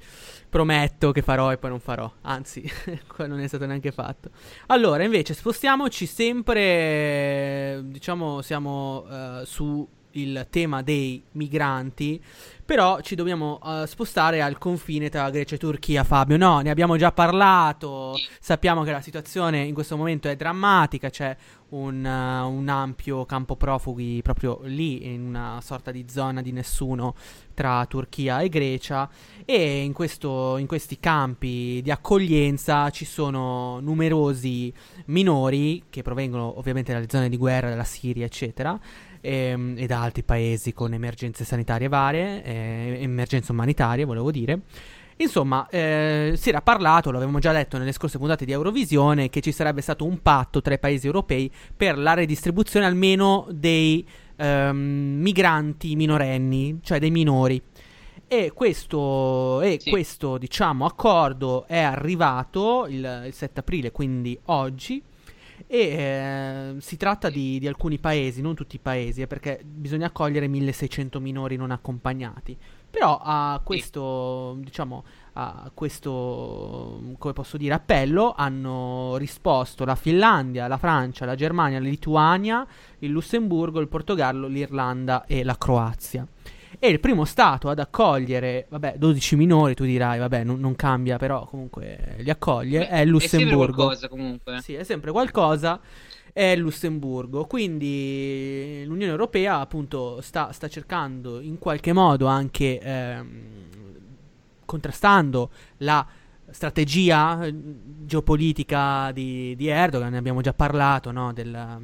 Prometto che farò e poi non farò. Anzi, [laughs] non è stato neanche fatto. Allora, invece, spostiamoci sempre. Diciamo, siamo eh, su il tema dei migranti. Però ci dobbiamo eh, spostare al confine tra Grecia e Turchia, Fabio. No, ne abbiamo già parlato. Sappiamo che la situazione in questo momento è drammatica. C'è un, eh, un ampio campo profughi proprio lì, in una sorta di zona di nessuno tra Turchia e Grecia. E in, questo- in questi campi di accoglienza ci sono numerosi minori che provengono ovviamente dalle zone di guerra, dalla Siria, eccetera ehm, e da altri paesi con emergenze sanitarie varie, eh, emergenze umanitarie, volevo dire. Insomma, eh, si era parlato, l'avevamo già detto nelle scorse puntate di Eurovisione, che ci sarebbe stato un patto tra i paesi europei per la redistribuzione almeno dei ehm, migranti minorenni, cioè dei minori. E questo, e questo diciamo, accordo è arrivato il, il 7 aprile, quindi oggi. E eh, si tratta di, di alcuni paesi, non tutti i paesi, eh, perché bisogna accogliere 1600 minori non accompagnati. Però a questo, diciamo, a questo, come posso dire, appello hanno risposto la Finlandia, la Francia, la Germania, la Lituania, il Lussemburgo, il Portogallo, l'Irlanda e la Croazia. E il primo stato ad accogliere, vabbè, 12 minori, tu dirai, vabbè, non, non cambia, però comunque li accoglie, è il È sempre Lussemburgo. qualcosa comunque. Sì, è sempre qualcosa. È il Lussemburgo. Quindi l'Unione Europea, appunto, sta, sta cercando in qualche modo anche ehm, contrastando la strategia eh, geopolitica di, di Erdogan. Ne abbiamo già parlato, no? Della,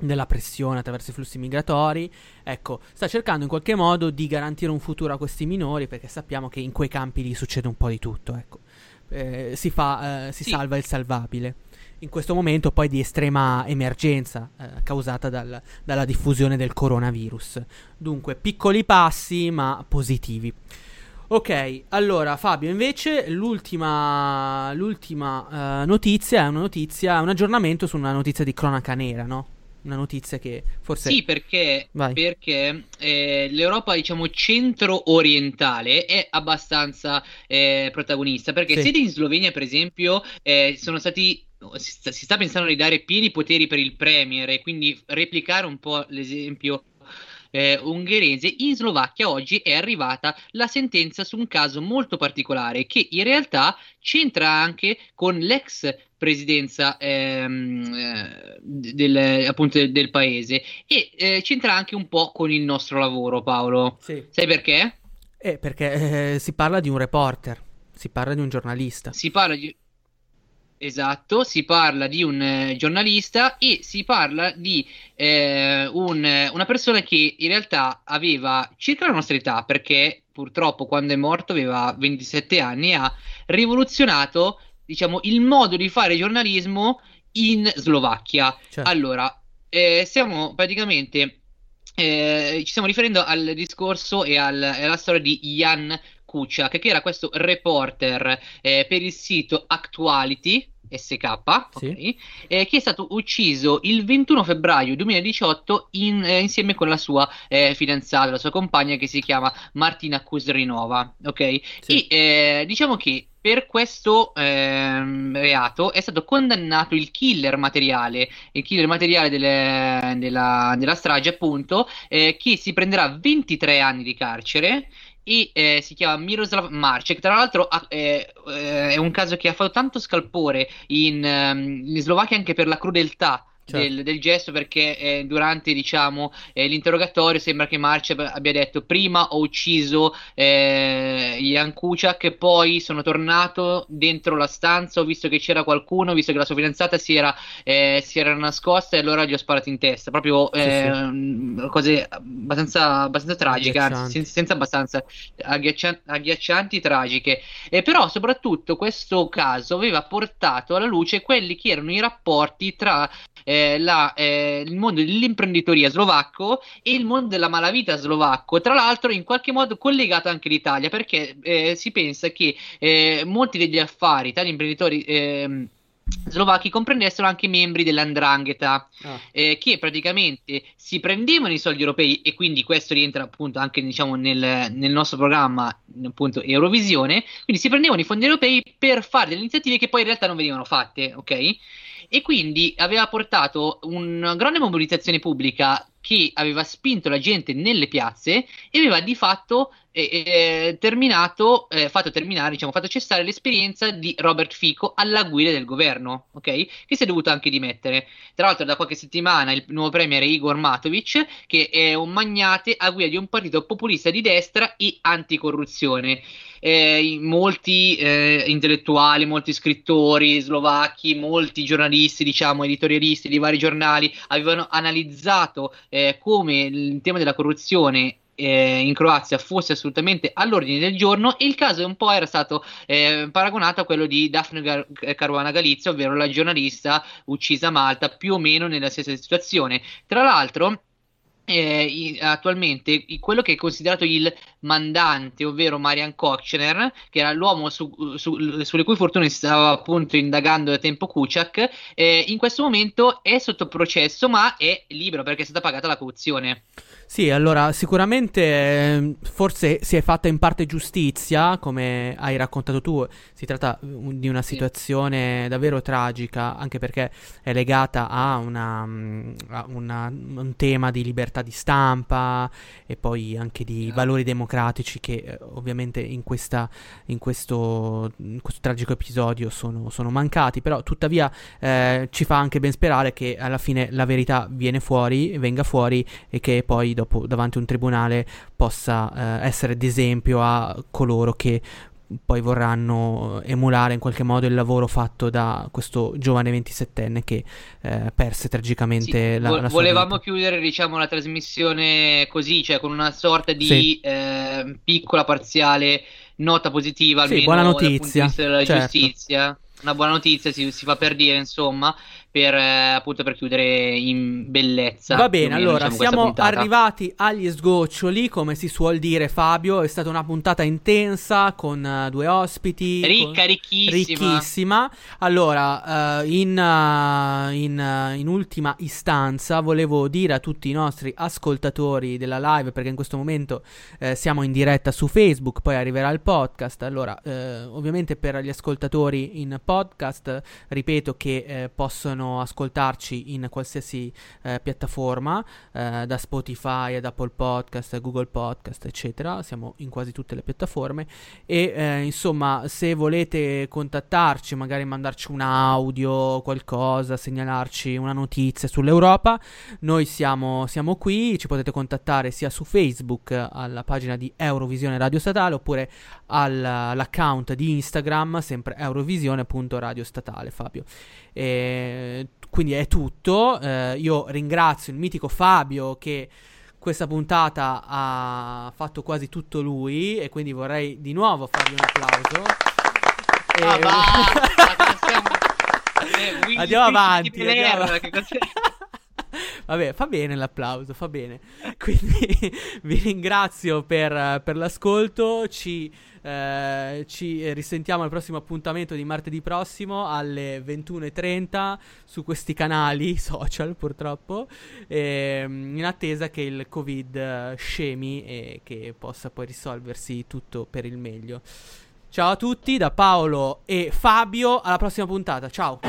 della pressione attraverso i flussi migratori. Ecco, sta cercando in qualche modo di garantire un futuro a questi minori perché sappiamo che in quei campi lì succede un po' di tutto, ecco. Eh, si fa, eh, si Sì. salva il salvabile. In questo momento poi di estrema emergenza eh, causata dal- dalla diffusione del coronavirus. Dunque, piccoli passi ma positivi. Ok, allora Fabio, invece l'ultima, l'ultima eh, notizia è una notizia, un aggiornamento su una notizia di cronaca nera, no? Una notizia che forse... Sì, perché, perché eh, l'Europa, diciamo, centro-orientale è abbastanza eh, protagonista. Perché Sì. se in Slovenia, per esempio, eh, sono stati. Si sta, si sta pensando di dare pieni poteri per il Premier e quindi replicare un po' l'esempio eh, ungherese, in Slovacchia oggi è arrivata la sentenza su un caso molto particolare che in realtà c'entra anche con l'ex presidenza ehm, eh, del, appunto del, del paese e eh, c'entra anche un po' con il nostro lavoro, Paolo. Sì. Sai perché? Eh, perché eh, si parla di un reporter, si parla di un giornalista. Si parla di... Esatto, si parla di un eh, giornalista e si parla di eh, un- una persona che in realtà aveva circa la nostra età, perché purtroppo quando è morto aveva 27 anni e ha rivoluzionato, diciamo, il modo di fare giornalismo in Slovacchia. Certo. Allora, eh, siamo praticamente eh, ci stiamo riferendo al discorso e al- alla storia di Jan Kuciak, che era questo reporter eh, per il sito Actuality. SK, ok, eh, che è stato ucciso il 21 febbraio 2018 in- eh, insieme con la sua eh, fidanzata, la sua compagna che si chiama Martina Kuzrinova, ok? E eh, diciamo che per questo ehm, reato è stato condannato il killer materiale, il killer materiale delle- della, della strage, appunto, eh, che si prenderà 23 anni di carcere e eh, si chiama Miroslav Marcek. Tra l'altro eh, eh, è un caso che ha fatto tanto scalpore in, ehm, in Slovacchia anche per la crudeltà. Certo. Del, del gesto perché eh, durante diciamo eh, l'interrogatorio sembra che Marcek abbia detto prima ho ucciso eh, Jan Kuciak poi sono tornato dentro la stanza ho visto che c'era qualcuno visto che la sua fidanzata si era, eh, si era nascosta e allora gli ho sparato in testa proprio Sì, sì. eh, cose abbastanza, abbastanza tragiche anzi sen- senza abbastanza agghiaccia- agghiaccianti tragiche e però soprattutto questo caso aveva portato alla luce quelli che erano i rapporti tra eh, la, eh, il mondo dell'imprenditoria slovacco e il mondo della malavita slovacco, tra l'altro in qualche modo collegato anche all'Italia, perché eh, si pensa che eh, molti degli affari, tali imprenditori ehm, slovacchi comprendessero anche membri dell'Andrangheta Ah. eh, che praticamente si prendevano i soldi europei e quindi questo rientra appunto anche diciamo nel, nel nostro programma appunto Eurovisione quindi si prendevano i fondi europei per fare delle iniziative che poi in realtà non venivano fatte ok e quindi aveva portato una grande mobilitazione pubblica che aveva spinto la gente nelle piazze e aveva di fatto eh, eh, terminato, eh, fatto terminare, diciamo, fatto cessare l'esperienza di Robert Fico alla guida del governo, ok? Che si è dovuto anche dimettere. Tra l'altro, da qualche settimana il nuovo premier è Igor Matovic, che è un magnate a guida di un partito populista di destra e anticorruzione. Eh, molti eh, intellettuali, molti scrittori slovacchi, molti giornalisti, diciamo, editorialisti di vari giornali avevano analizzato eh, come il tema della corruzione eh, in Croazia fosse assolutamente all'ordine del giorno e il caso un po' era stato eh, paragonato a quello di Daphne Gar- Caruana Galizia, ovvero la giornalista uccisa a Malta, più o meno nella stessa situazione. Tra l'altro, eh, attualmente quello che è considerato il mandante, ovvero Marian Kochner, che era l'uomo su- su- sulle cui fortune stava appunto indagando da tempo Kuciak, eh, in questo momento è sotto processo ma è libero perché è stata pagata la cauzione. Sì, allora sicuramente eh, forse si è fatta in parte giustizia, come hai raccontato tu, si tratta un- di una situazione davvero tragica, anche perché è legata a, una, mm, a una- un tema di libertà di stampa e poi anche di valori democratici che eh, ovviamente in, questa, in, questo, in questo tragico episodio sono, sono mancati, però tuttavia eh, ci fa anche ben sperare che alla fine la verità viene fuori, venga fuori e che poi dopo davanti a un tribunale possa eh, essere d'esempio a coloro che poi vorranno emulare in qualche modo il lavoro fatto da questo giovane 27enne che eh, perse tragicamente la, Vo- la sua volevamo vita. chiudere diciamo la trasmissione così, cioè con una sorta di Sì. eh, piccola parziale nota positiva, Sì, almeno buona dal punto di notizia, vista della certo. giustizia. Una buona notizia si, si fa per dire, insomma, per eh, appunto per chiudere in bellezza. Va bene, meno, allora diciamo, siamo arrivati agli sgoccioli, come si suol dire Fabio, è stata una puntata intensa con eh, due ospiti. Ricca, con- ricchissima. ricchissima. Allora, eh, in, eh, in, eh, in ultima istanza volevo dire a tutti i nostri ascoltatori della live, perché in questo momento eh, siamo in diretta su Facebook, poi arriverà il podcast. Allora, eh, ovviamente per gli ascoltatori in podcast, ripeto che eh, possono ascoltarci in qualsiasi eh, piattaforma, eh, da Spotify ad Apple Podcast, Google Podcast, eccetera. Siamo in quasi tutte le piattaforme. E eh, insomma, se volete contattarci, magari mandarci un audio, qualcosa, segnalarci una notizia sull'Europa, noi siamo, siamo qui. Ci potete contattare sia su Facebook alla pagina di Eurovisione Radio Statale oppure al- all'account di Instagram, sempre eurovisione.radio statale. Fabio. E quindi è tutto. Eh, io ringrazio il mitico Fabio che questa puntata ha fatto quasi tutto lui e quindi vorrei di nuovo fargli un applauso. E- Ah, [laughs] non siamo- eh, Andiamo avanti, andiamo-? [laughs] Vabbè, fa bene l'applauso, fa bene. [laughs] Quindi vi ringrazio per, per l'ascolto. Ci, eh, ci risentiamo al prossimo appuntamento di martedì prossimo alle 21.30 su questi canali [laughs] social, purtroppo. ehm, in attesa che il Covid eh, scemi e che possa poi risolversi tutto per il meglio. Ciao a tutti da Paolo e Fabio. Alla prossima puntata. Ciao.